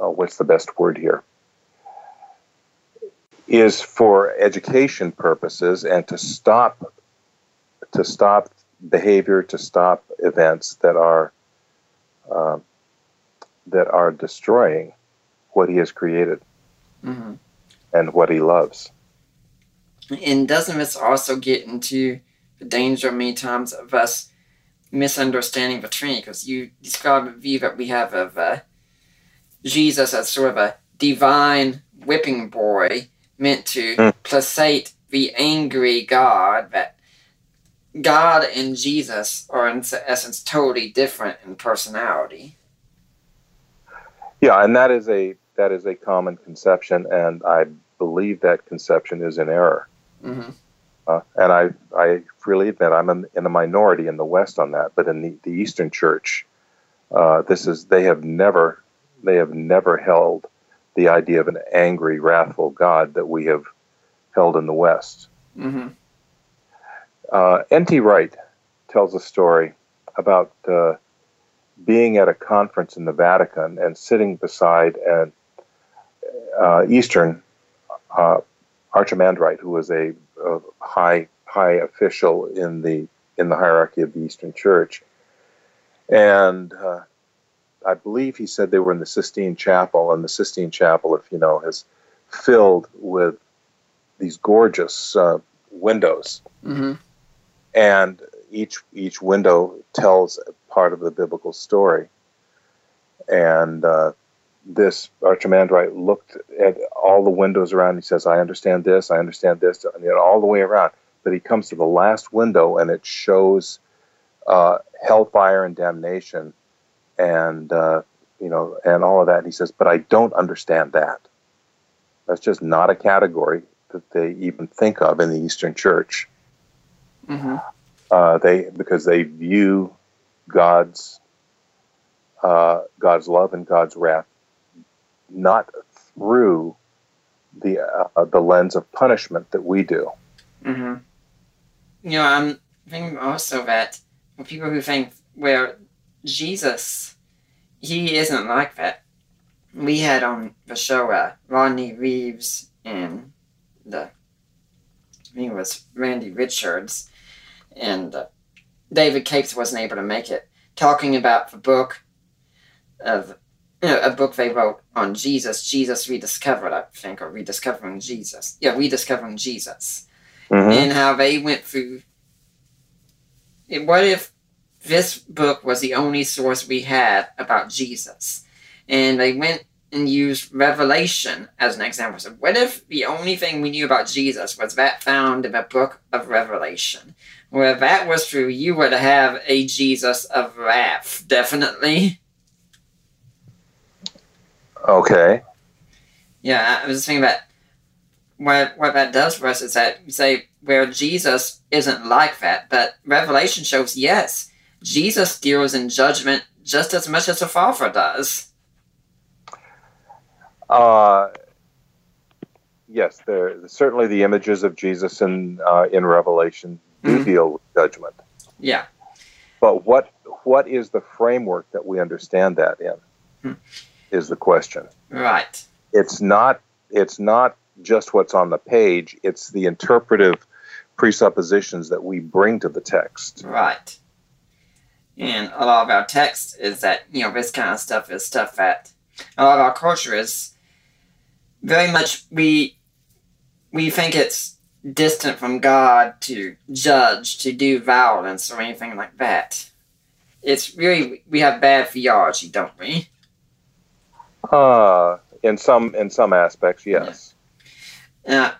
uh, what's the best word here? Is for education purposes and to stop to stop behavior, to stop events that are uh, that are destroying what He has created Mm-hmm. and what He loves. And doesn't this also get into the danger many times of us misunderstanding the Trinity? Because you describe a view that we have of uh, Jesus as sort of a divine whipping boy meant to Mm. placate the angry God. That God and Jesus are, in essence, totally different in personality. Yeah, and that is a that is a common conception, and I believe that conception is in error. Mm-hmm. Uh, and I, I freely admit I'm in, in a minority in the West on that, but in the, the Eastern Church, uh, this is they have never they have never held the idea of an angry, wrathful God that we have held in the West. Mm-hmm. Uh, N.T. Wright tells a story about uh, being at a conference in the Vatican and sitting beside an uh, Eastern uh, archimandrite who was a, a high high official in the in the hierarchy of the Eastern Church, and uh, I believe he said they were in the Sistine Chapel, and the Sistine Chapel, if you know, is filled with these gorgeous uh, windows Mm-hmm. And each each window tells part of the biblical story. And uh, this archimandrite looked at all the windows around. He says, "I understand this. I understand this," and know, all the way around. But he comes to the last window, and it shows uh, hellfire and damnation, and uh, you know, and all of that. And he says, "But I don't understand that. That's just not a category that they even think of in the Eastern Church." Mm-hmm. uh, they because they view God's uh, God's love and God's wrath not through the uh, the lens of punishment that we do. Mm-hmm. You know, I'm thinking also that people who think, well, Jesus, he isn't like that. We had on the show uh, Rodney Reeves and the, I think it was Randy Richards, and uh, David Capes wasn't able to make it, talking about the book of, you know, a book they wrote on Jesus, Jesus Rediscovered, I think, or Rediscovering Jesus. Yeah, Rediscovering Jesus and how they went through. and What if this book was the only source we had about Jesus? And they went and used Revelation as an example. So, what if the only thing we knew about Jesus was that found in the book of Revelation? Well, if that was true, you would have a Jesus of wrath, definitely. Okay. Yeah, I was just thinking about what what that does for us is that you say where Jesus isn't like that, but Revelation shows yes, Jesus deals in judgment just as much as the Father does. Uh, yes, there certainly the images of Jesus in uh, in Revelation Mhm. deal with judgment. Yeah. But what what is the framework that we understand that in? Hmm. Is the question. Right. It's not it's not just what's on the page. It's the interpretive presuppositions that we bring to the text. Right. And a lot of our text is that, you know, this kind of stuff is stuff that a lot of our culture is very much we we think it's distant from God to judge, to do violence or anything like that. It's really we have bad theology, don't we? Uh, in some in some aspects, yes. Uh,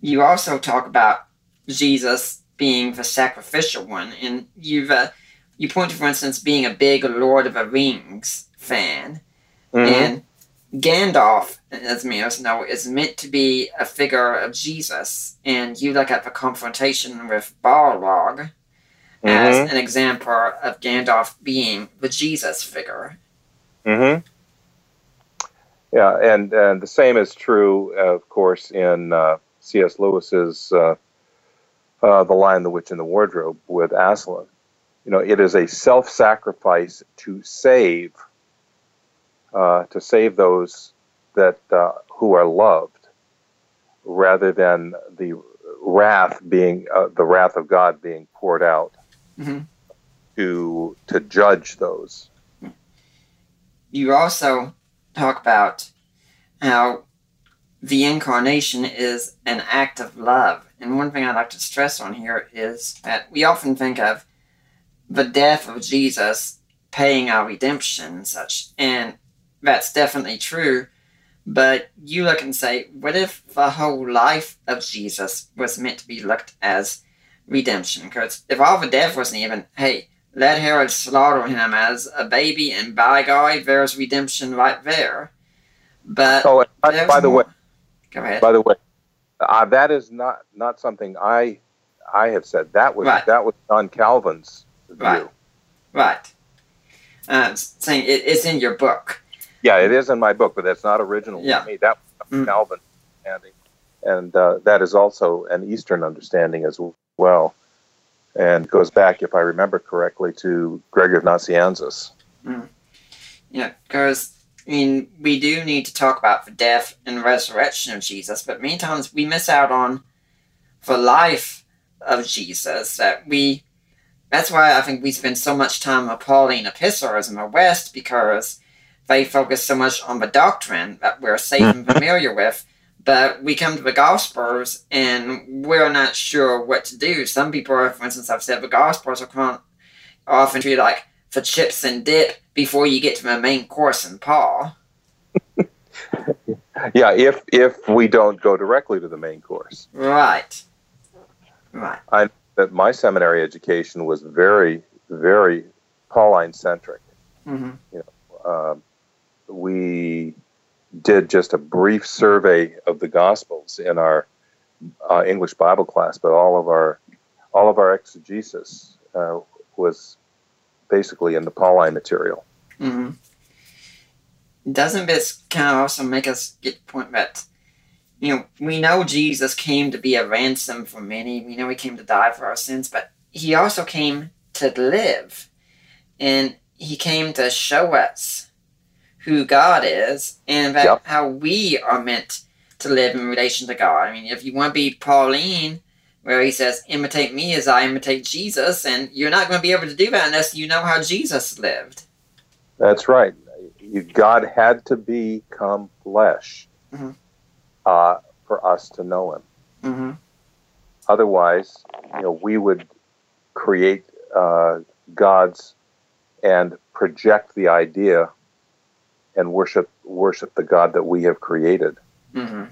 you also talk about Jesus being the sacrificial one, and you've uh, you point to, for instance, being a big Lord of the Rings fan, Mhm. and Gandalf, as many of us know, is meant to be a figure of Jesus, and you look at the confrontation with Balrog as Mhm. an example of Gandalf being the Jesus figure. hmm Yeah, and and the same is true, uh, of course, in uh, C.S. Lewis's uh, uh, *The Lion, the Witch, and the Wardrobe* with Aslan. You know, it is a self-sacrifice to save, uh, to save those that uh, who are loved, rather than the wrath being uh, the wrath of God being poured out Mhm. to to judge those. you also talk about how the incarnation is an act of love. And one thing I'd like to stress on here is that we often think of the death of Jesus paying our redemption and such. And that's definitely true. But you look and say, what if the whole life of Jesus was meant to be looked as redemption? Because if all the death wasn't even, hey, let Herod slaughter him as a baby, and by God, there's redemption right there. But Oh, by, by the way, go ahead. By the way, uh, that is not not something I I have said. That was Right. that was John Calvin's view. Right. right. Uh, saying it, it's in your book. Yeah, it is in my book, but that's not original Yeah. to me. That was Mm. Calvin understanding, and uh, that is also an Eastern understanding as well, and goes back, if I remember correctly, to Gregory of Nazianzus. Yeah, because I mean, we do need to talk about the death and resurrection of Jesus, but many times we miss out on the life of Jesus. That we, that's why I think we spend so much time Pauline epistles in the West because they focus so much on the doctrine that we're safe and familiar with. But we come to the Gospels and we're not sure what to do. Some people, are, for instance, have said the Gospels are often treated like for chips and dip before you get to the main course in Paul. [laughs] Yeah, if if we don't go directly to the main course, Right. Right. I that my seminary education was very very Pauline centric. hmm uh, we did just a brief survey of the Gospels in our uh, English Bible class, but all of our all of our exegesis uh, was basically in the Pauline material. hmm Doesn't this kind of also make us get the point that, you know, we know Jesus came to be a ransom for many. We know he came to die for our sins, but he also came to live. And he came to show us who God is and that Yep. how we are meant to live in relation to God. I mean, if you want to be Pauline, where he says, imitate me as I imitate Jesus, and you're not going to be able to do that unless you know how Jesus lived. That's right. God had to become flesh Mhm. uh, for us to know Him. Mm-hmm. Otherwise, you know, we would create uh, gods and project the idea and worship worship the God that we have created. Mm-hmm.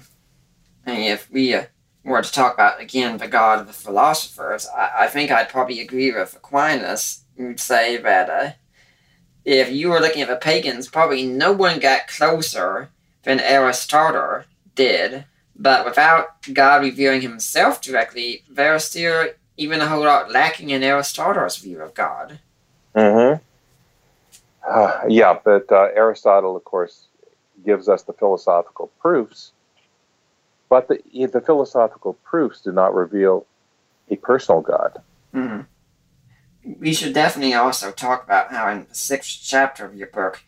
And if we uh, were to talk about again the God of the philosophers, I, I think I'd probably agree with Aquinas who'd say that uh, if you were looking at the pagans, probably no one got closer than Aristotle did. But without God revealing himself directly, there's still even a whole lot lacking in Aristotle's view of God. Mm-hmm. Uh, yeah, but uh, Aristotle, of course, gives us the philosophical proofs, but the, the philosophical proofs do not reveal a personal God. Mm-hmm. We should definitely also talk about how in the sixth chapter of your book,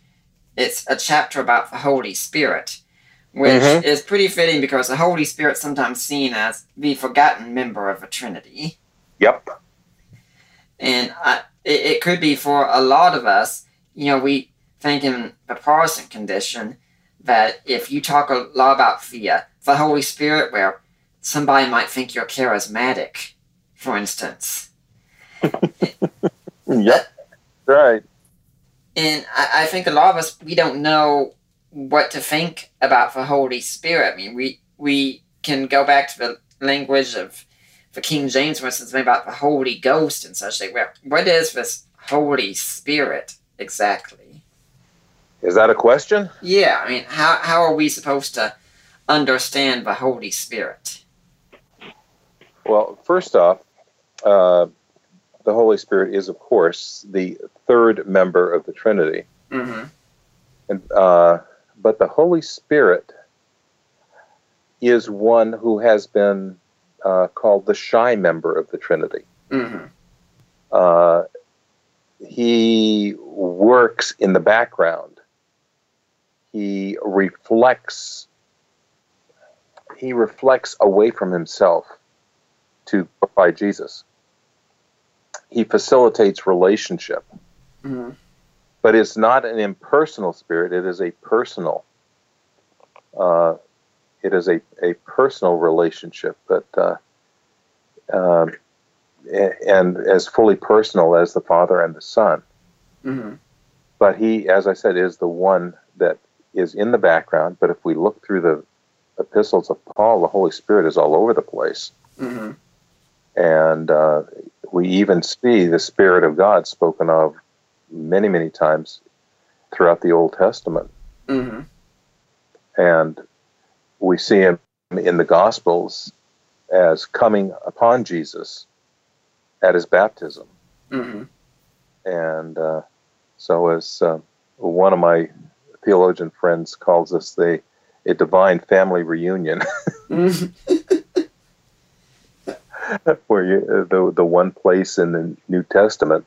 it's a chapter about the Holy Spirit, which Mhm. is pretty fitting because the Holy Spirit's sometimes seen as the forgotten member of the Trinity. Yep. And I, it, it could be for a lot of us, you know, we think in the Protestant condition that if you talk a lot about the, uh, the Holy Spirit, where somebody might think you're charismatic, for instance. [laughs] Yep. Right. And I, I think a lot of us, we don't know what to think about the Holy Spirit. I mean, we, we can go back to the language of the King James, for instance, about the Holy Ghost and such. Like, well, what is this Holy Spirit exactly? Is that a question? Yeah, I mean, how, how are we supposed to understand the Holy Spirit? Well, first off, uh, the Holy Spirit is, of course, the third member of the Trinity. Mm-hmm. And, uh, but the Holy Spirit is one who has been uh, called the shy member of the Trinity. Mm-hmm. He works in the background. He reflects. He reflects away from himself to glorify Jesus. He facilitates relationship, Mm-hmm. but it's not an impersonal spirit. It is a personal. Uh, it is a, a personal relationship, but uh, um, and as fully personal as the Father and the Son. Mm-hmm. But he, as I said, is the one that is in the background. But if we look through the epistles of Paul, the Holy Spirit is all over the place. Mm-hmm. And uh, we even see the Spirit of God spoken of many, many times throughout the Old Testament. Mm-hmm. And we see him in the Gospels as coming upon Jesus at his baptism. Mm-hmm. And uh, so, as uh, one of my theologian friends calls us, the a divine family reunion, [laughs] Mm-hmm. where you uh, the the one place in the New Testament,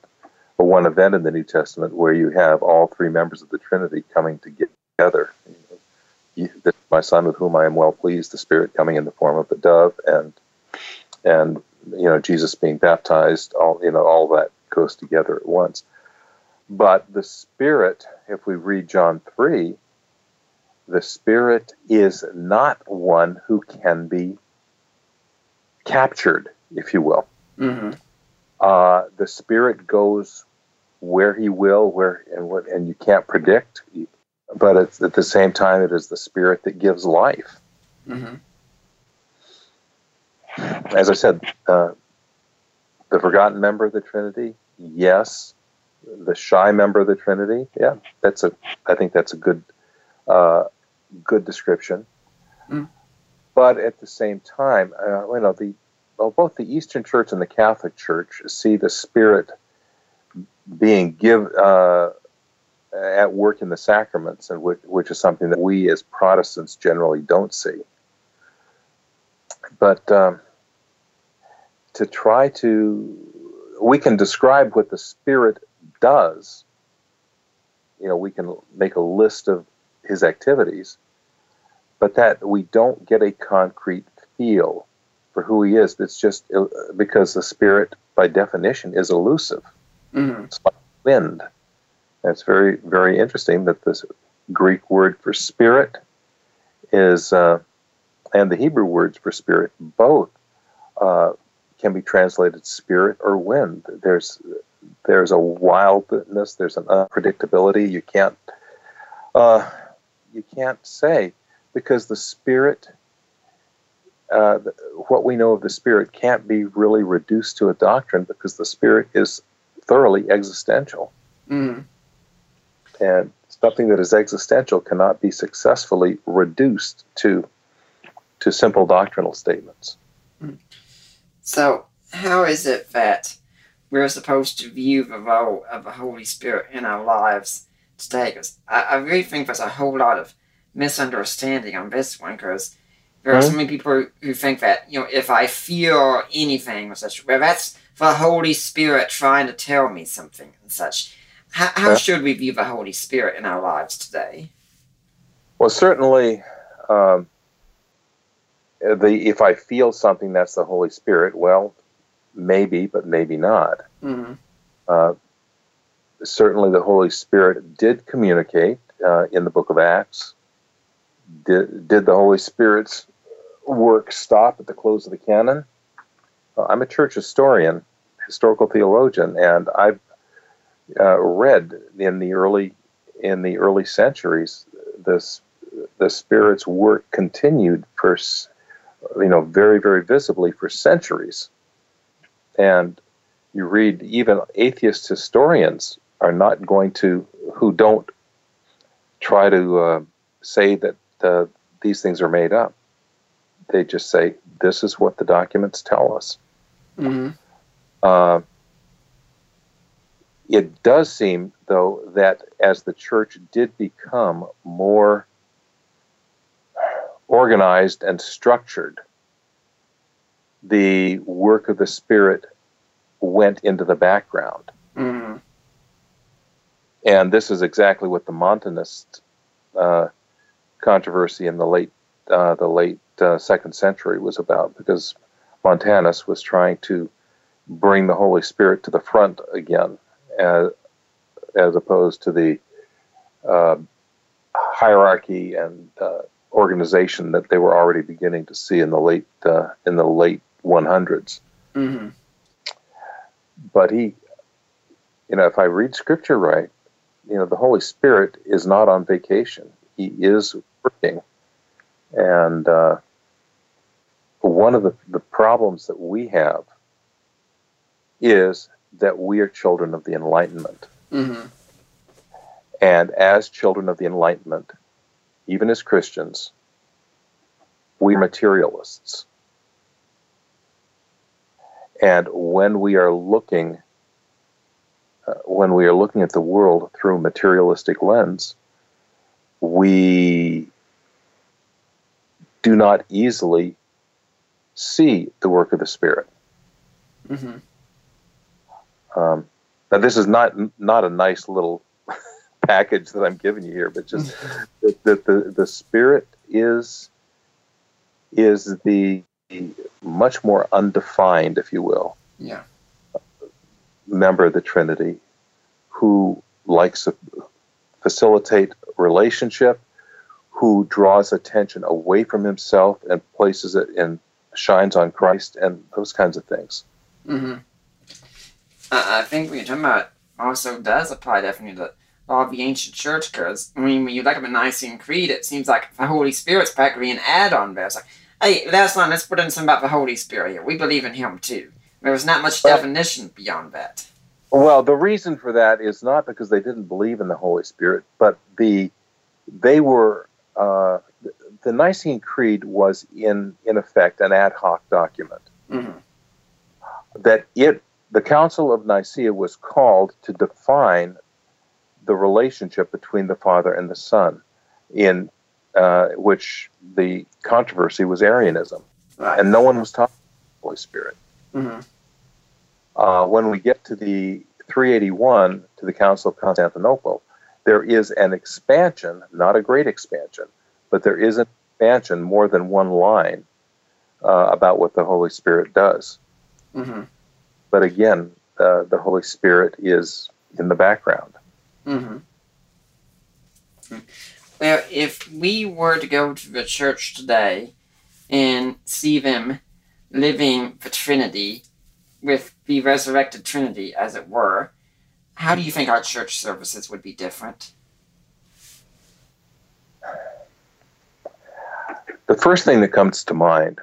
or one event in the New Testament, where you have all three members of the Trinity coming together. You, my son with whom I am well pleased, the Spirit coming in the form of the dove, and and you know Jesus being baptized. All you know, all that goes together at once. But the Spirit, if we read John 3, the Spirit is not one who can be captured, if you will. Mm-hmm. Uh, the Spirit goes where He will, where and what, and you can't predict. But it's, at the same time, it is the Spirit that gives life. Mm-hmm. As I said, uh, the forgotten member of the Trinity, yes. The shy member of the Trinity, yeah. That's a. I think that's a good, uh, good description. Mm. But at the same time, uh, you know, the well, both the Eastern Church and the Catholic Church see the Spirit being give uh, at work in the sacraments, and which, which is something that we as Protestants generally don't see. But um, to try to, we can describe what the Spirit does. You know, we can make a list of his activities, but that we don't get a concrete feel for who he is. It's just uh, because the Spirit, by definition, is elusive. Mm-hmm. It's like wind. And it's very, very interesting that this Greek word for spirit is, uh, and the Hebrew words for spirit, both uh, can be translated spirit or wind. There's, there's a wildness, there's an unpredictability. You can't, uh, you can't say because the spirit uh, what we know of the Spirit can't be really reduced to a doctrine because the Spirit is thoroughly existential. Mm-hmm. And something that is existential cannot be successfully reduced to to simple doctrinal statements. So, how is it that we're supposed to view the role of the Holy Spirit in our lives today? Because I, I really think there's a whole lot of misunderstanding on this one. Because there are so many people who think that you know, if I feel anything or such, well, that's the Holy Spirit trying to tell me something and such. How, how Yeah. should we view the Holy Spirit in our lives today? Well, certainly, um, the if I feel something, that's the Holy Spirit. Well, maybe, but maybe not. Mm-hmm. Uh, certainly, the Holy Spirit did communicate uh, in the Book of Acts. Did did the Holy Spirit's work stop at the close of the canon? Well, I'm a church historian, historical theologian, and I've uh, read in the early in the early centuries this the Spirit's work continued for you know very very visibly for centuries, and you read even atheist historians are not going to who don't try to uh, say that uh, these things are made up. They just say this is what the documents tell us. Mm-hmm. Uh, it does seem, though, that as the church did become more organized and structured, the work of the Spirit went into the background. Mm-hmm. And this is exactly what the Montanist uh, controversy in the late uh, the late uh, second century was about, because Montanus was trying to bring the Holy Spirit to the front again, as, as opposed to the uh, hierarchy and uh, organization that they were already beginning to see in the late uh, in the late 100s. Mm-hmm. But he, you know, if I read Scripture right, you know, the Holy Spirit is not on vacation. He is working, and uh, one of the, the problems that we have is that we are children of the Enlightenment. Mm-hmm. And as children of the Enlightenment, even as Christians, we're materialists. And when we are looking, uh, when we are looking at the world through a materialistic lens, we do not easily see the work of the Spirit. Mm-hmm. Um, now, this is not not a nice little package that I'm giving you here, but just that the, the the spirit is is the much more undefined, if you will, Yeah. member of the Trinity, who likes to facilitate relationship, who draws attention away from himself and places it in shines on Christ and those kinds of things. Mm-hmm. I, I think what you're talking about also does apply definitely to all of the ancient church, because I mean, when you look at the Nicene Creed, it seems like the Holy Spirit's practically an add-on there. It's like, hey, that's not. Let's put in something about the Holy Spirit here. We believe in Him too. There's not much Well- definition beyond that. Well, the reason for that is not because they didn't believe in the Holy Spirit, but the they were uh, the Nicene Creed was in in effect an ad hoc document Mm-hmm. that it the Council of Nicaea was called to define the relationship between the Father and the Son, in uh, which the controversy was Arianism, Right. and no one was talking about the Holy Spirit. mm-hmm. uh, when we get to the 381 to the Council of Constantinople, there is an expansion, not a great expansion, but there is an expansion, more than one line, uh, about what the Holy Spirit does. Mm-hmm. But again, uh, the Holy Spirit is in the background. Mm-hmm. Well, if we were to go to the church today and see them living the Trinity with the resurrected Trinity, as it were, how do you think our church services would be different? The first thing that comes to mind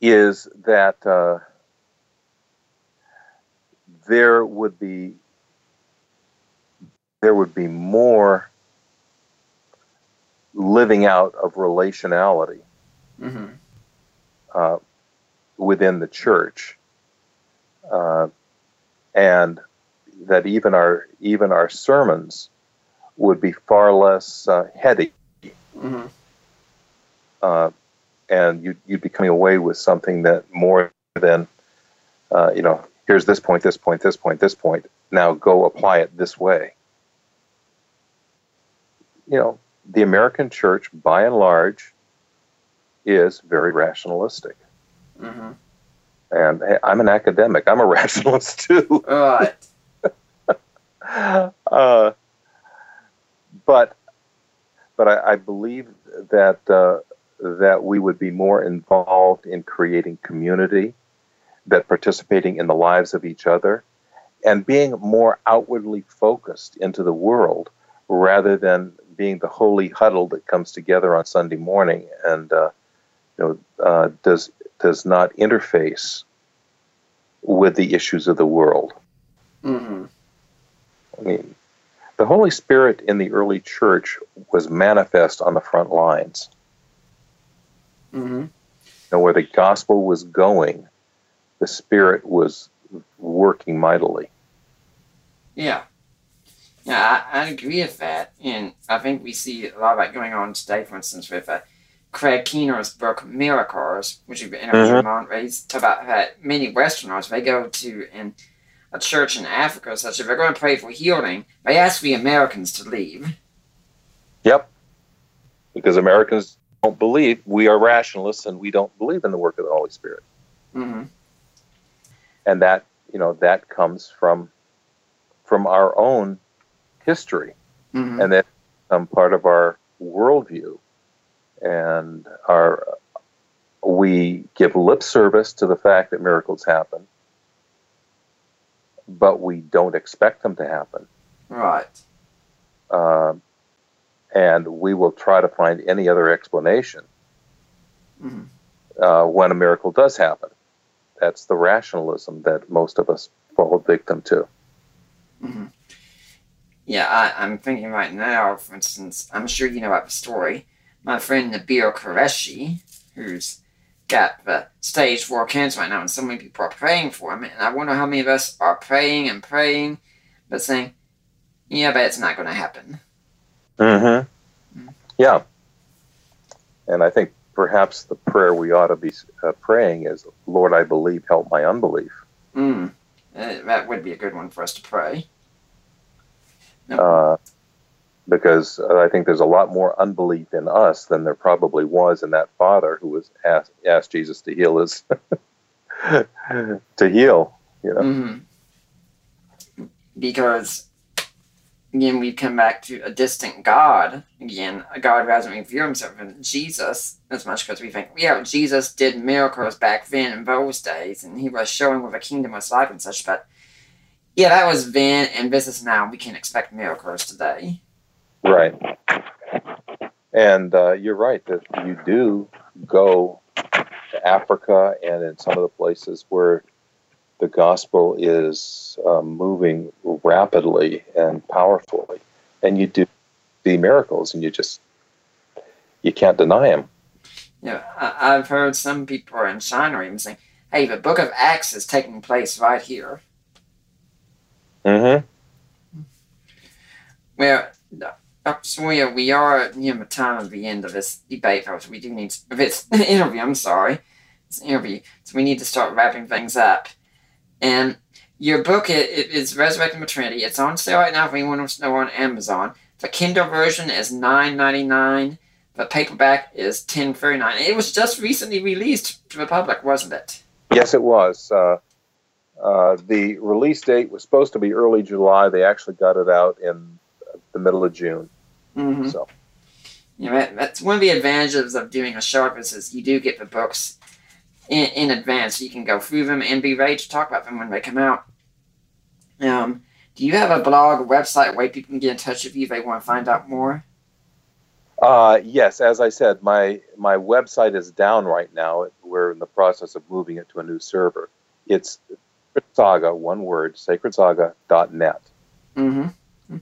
is that uh, there would be there would be more living out of relationality Mm-hmm. uh, within the church, uh, and that even our even our sermons would be far less uh, heady, Mm-hmm. uh, and you you'd be coming away with something that more than uh, you know. Here's this point, this point, this point, this point. Now go apply it this way. You know, the American church, by and large, is very rationalistic. Mm-hmm. And hey, I'm an academic. I'm a [laughs] rationalist too. Right. [laughs] uh, but but I, I believe that uh, that we would be more involved in creating community, that participating in the lives of each other, and being more outwardly focused into the world rather than being the holy huddle that comes together on Sunday morning and uh, you know uh, does does not interface with the issues of the world. Mm-hmm. I mean, the Holy Spirit in the early church was manifest on the front lines. Mm-hmm. Know, where the gospel was going, the Spirit was working mightily. Yeah. Yeah, I, I agree with that. And I think we see a lot of that going on today, for instance, with uh, Craig Keener's book Miracles, which you've interviewed on, where he's talk about that many Westerners, they go to in a church in Africa, such if they're going to pray for healing, they ask the Americans to leave. Yep. Because Americans don't believe, we are rationalists and we don't believe in the work of the Holy Spirit. Mm-hmm. And that, you know, that comes from from our own history. Mm-hmm. and that become part of our worldview. And our we give lip service to the fact that miracles happen, but we don't expect them to happen. Right. Um, and we will try to find any other explanation Mhm. uh, when a miracle does happen. That's the rationalism that most of us fall victim to. Mm-hmm. Yeah, I, I'm thinking right now, for instance, I'm sure you know about the story. My friend Nabil Qureshi, who's got the stage four cancer right now, and so many people are praying for him, and I wonder how many of us are praying and praying, but saying, yeah, but it's not going to happen. Mm-hmm. Yeah. And I think perhaps the prayer we ought to be uh, praying is, Lord, I believe, help my unbelief. Mm. Uh, that would be a good one for us to pray. Uh, because I think there's a lot more unbelief in us than there probably was in that father who was asked, asked Jesus to heal his, [laughs] to heal, you know. Mm-hmm. Because, again, we come back to a distant God. Again, a God who hasn't revealed himself in Jesus as much because we think, yeah, Jesus did miracles back then in those days, and he was showing what the kingdom was like and such, but yeah, that was then, and this is now. We can't expect miracles today. Right. And uh, you're right that you do go to Africa and in some of the places where the gospel is um, moving rapidly and powerfully, and you do see miracles, and you just you can't deny them. Yeah, I, I've heard some people in China even saying, "Hey, the Book of Acts is taking place right here." Mm-hmm. Well, uh, so we are, we are near the time of the end of this debate, folks. We do need of this [laughs] interview. I'm sorry, it's an interview. So we need to start wrapping things up. And your book it, it is Resurrecting the Trinity. It's on sale right now if anyone wants to know on Amazon. The Kindle version is nine ninety nine. The paperback is ten thirty nine. It was just recently released to the public, wasn't it? Yes, it was. Uh, uh, the release date was supposed to be early July. They actually got it out in the middle of June. Mm-hmm. So You know, that, that's one of the advantages of doing a show is you do get the books in, in advance. You can go through them and be ready to talk about them when they come out. Um, do you have a blog, a website, where people can get in touch with you if they want to find out more? Uh, yes, as I said, my my website is down right now. We're in the process of moving it to a new server. It's Saga, one word, sacredsaga.net. Mm-hmm.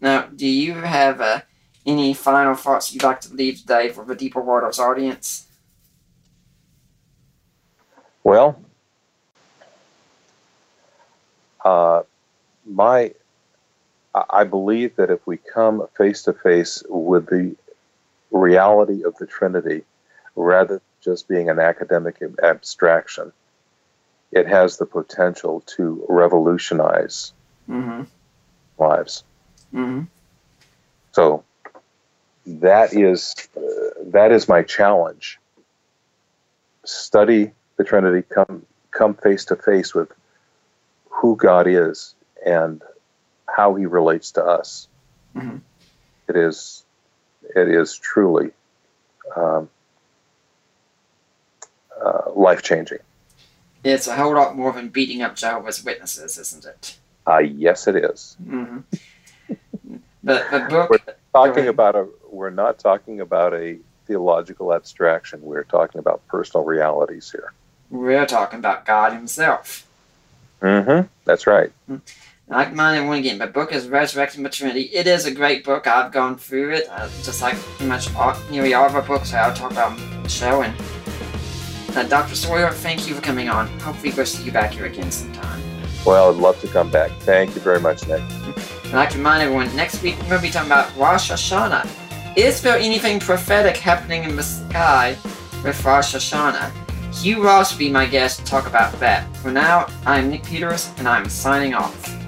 Now, do you have uh, any final thoughts you'd like to leave today for the Deeper Waters audience? Well, uh, my I believe that if we come face to face with the reality of the Trinity, rather than just being an academic abstraction, it has the potential to revolutionize Mm-hmm. lives. Mm-hmm. So that is uh, that is my challenge. Study the Trinity. Come come face to face with who God is and how He relates to us. Mhm. It is it is truly um, uh, life changing. It's a whole lot more than beating up Jehovah's Witnesses, isn't it? Uh, yes, it is. Mm-hmm. [laughs] the, the book. We're talking about a. We're not talking about a theological abstraction. We're talking about personal realities here. We're talking about God Himself. Mm-hmm. That's right. I remind everyone again, the book is Resurrecting the Trinity. It is a great book. I've gone through it, uh, just like pretty much all, nearly all of our books I'll talk about on the show. And uh, Dr. Sawyer, thank you for coming on. Hopefully, we'll see you back here again sometime. Well, I'd love to come back. Thank you very much, Nick. And like to remind everyone, next week we're going to be talking about Rosh Hashanah. Is there anything prophetic happening in the sky with Rosh Hashanah? Hugh Ross will be my guest to talk about that. For now, I'm Nick Peters, and I'm signing off.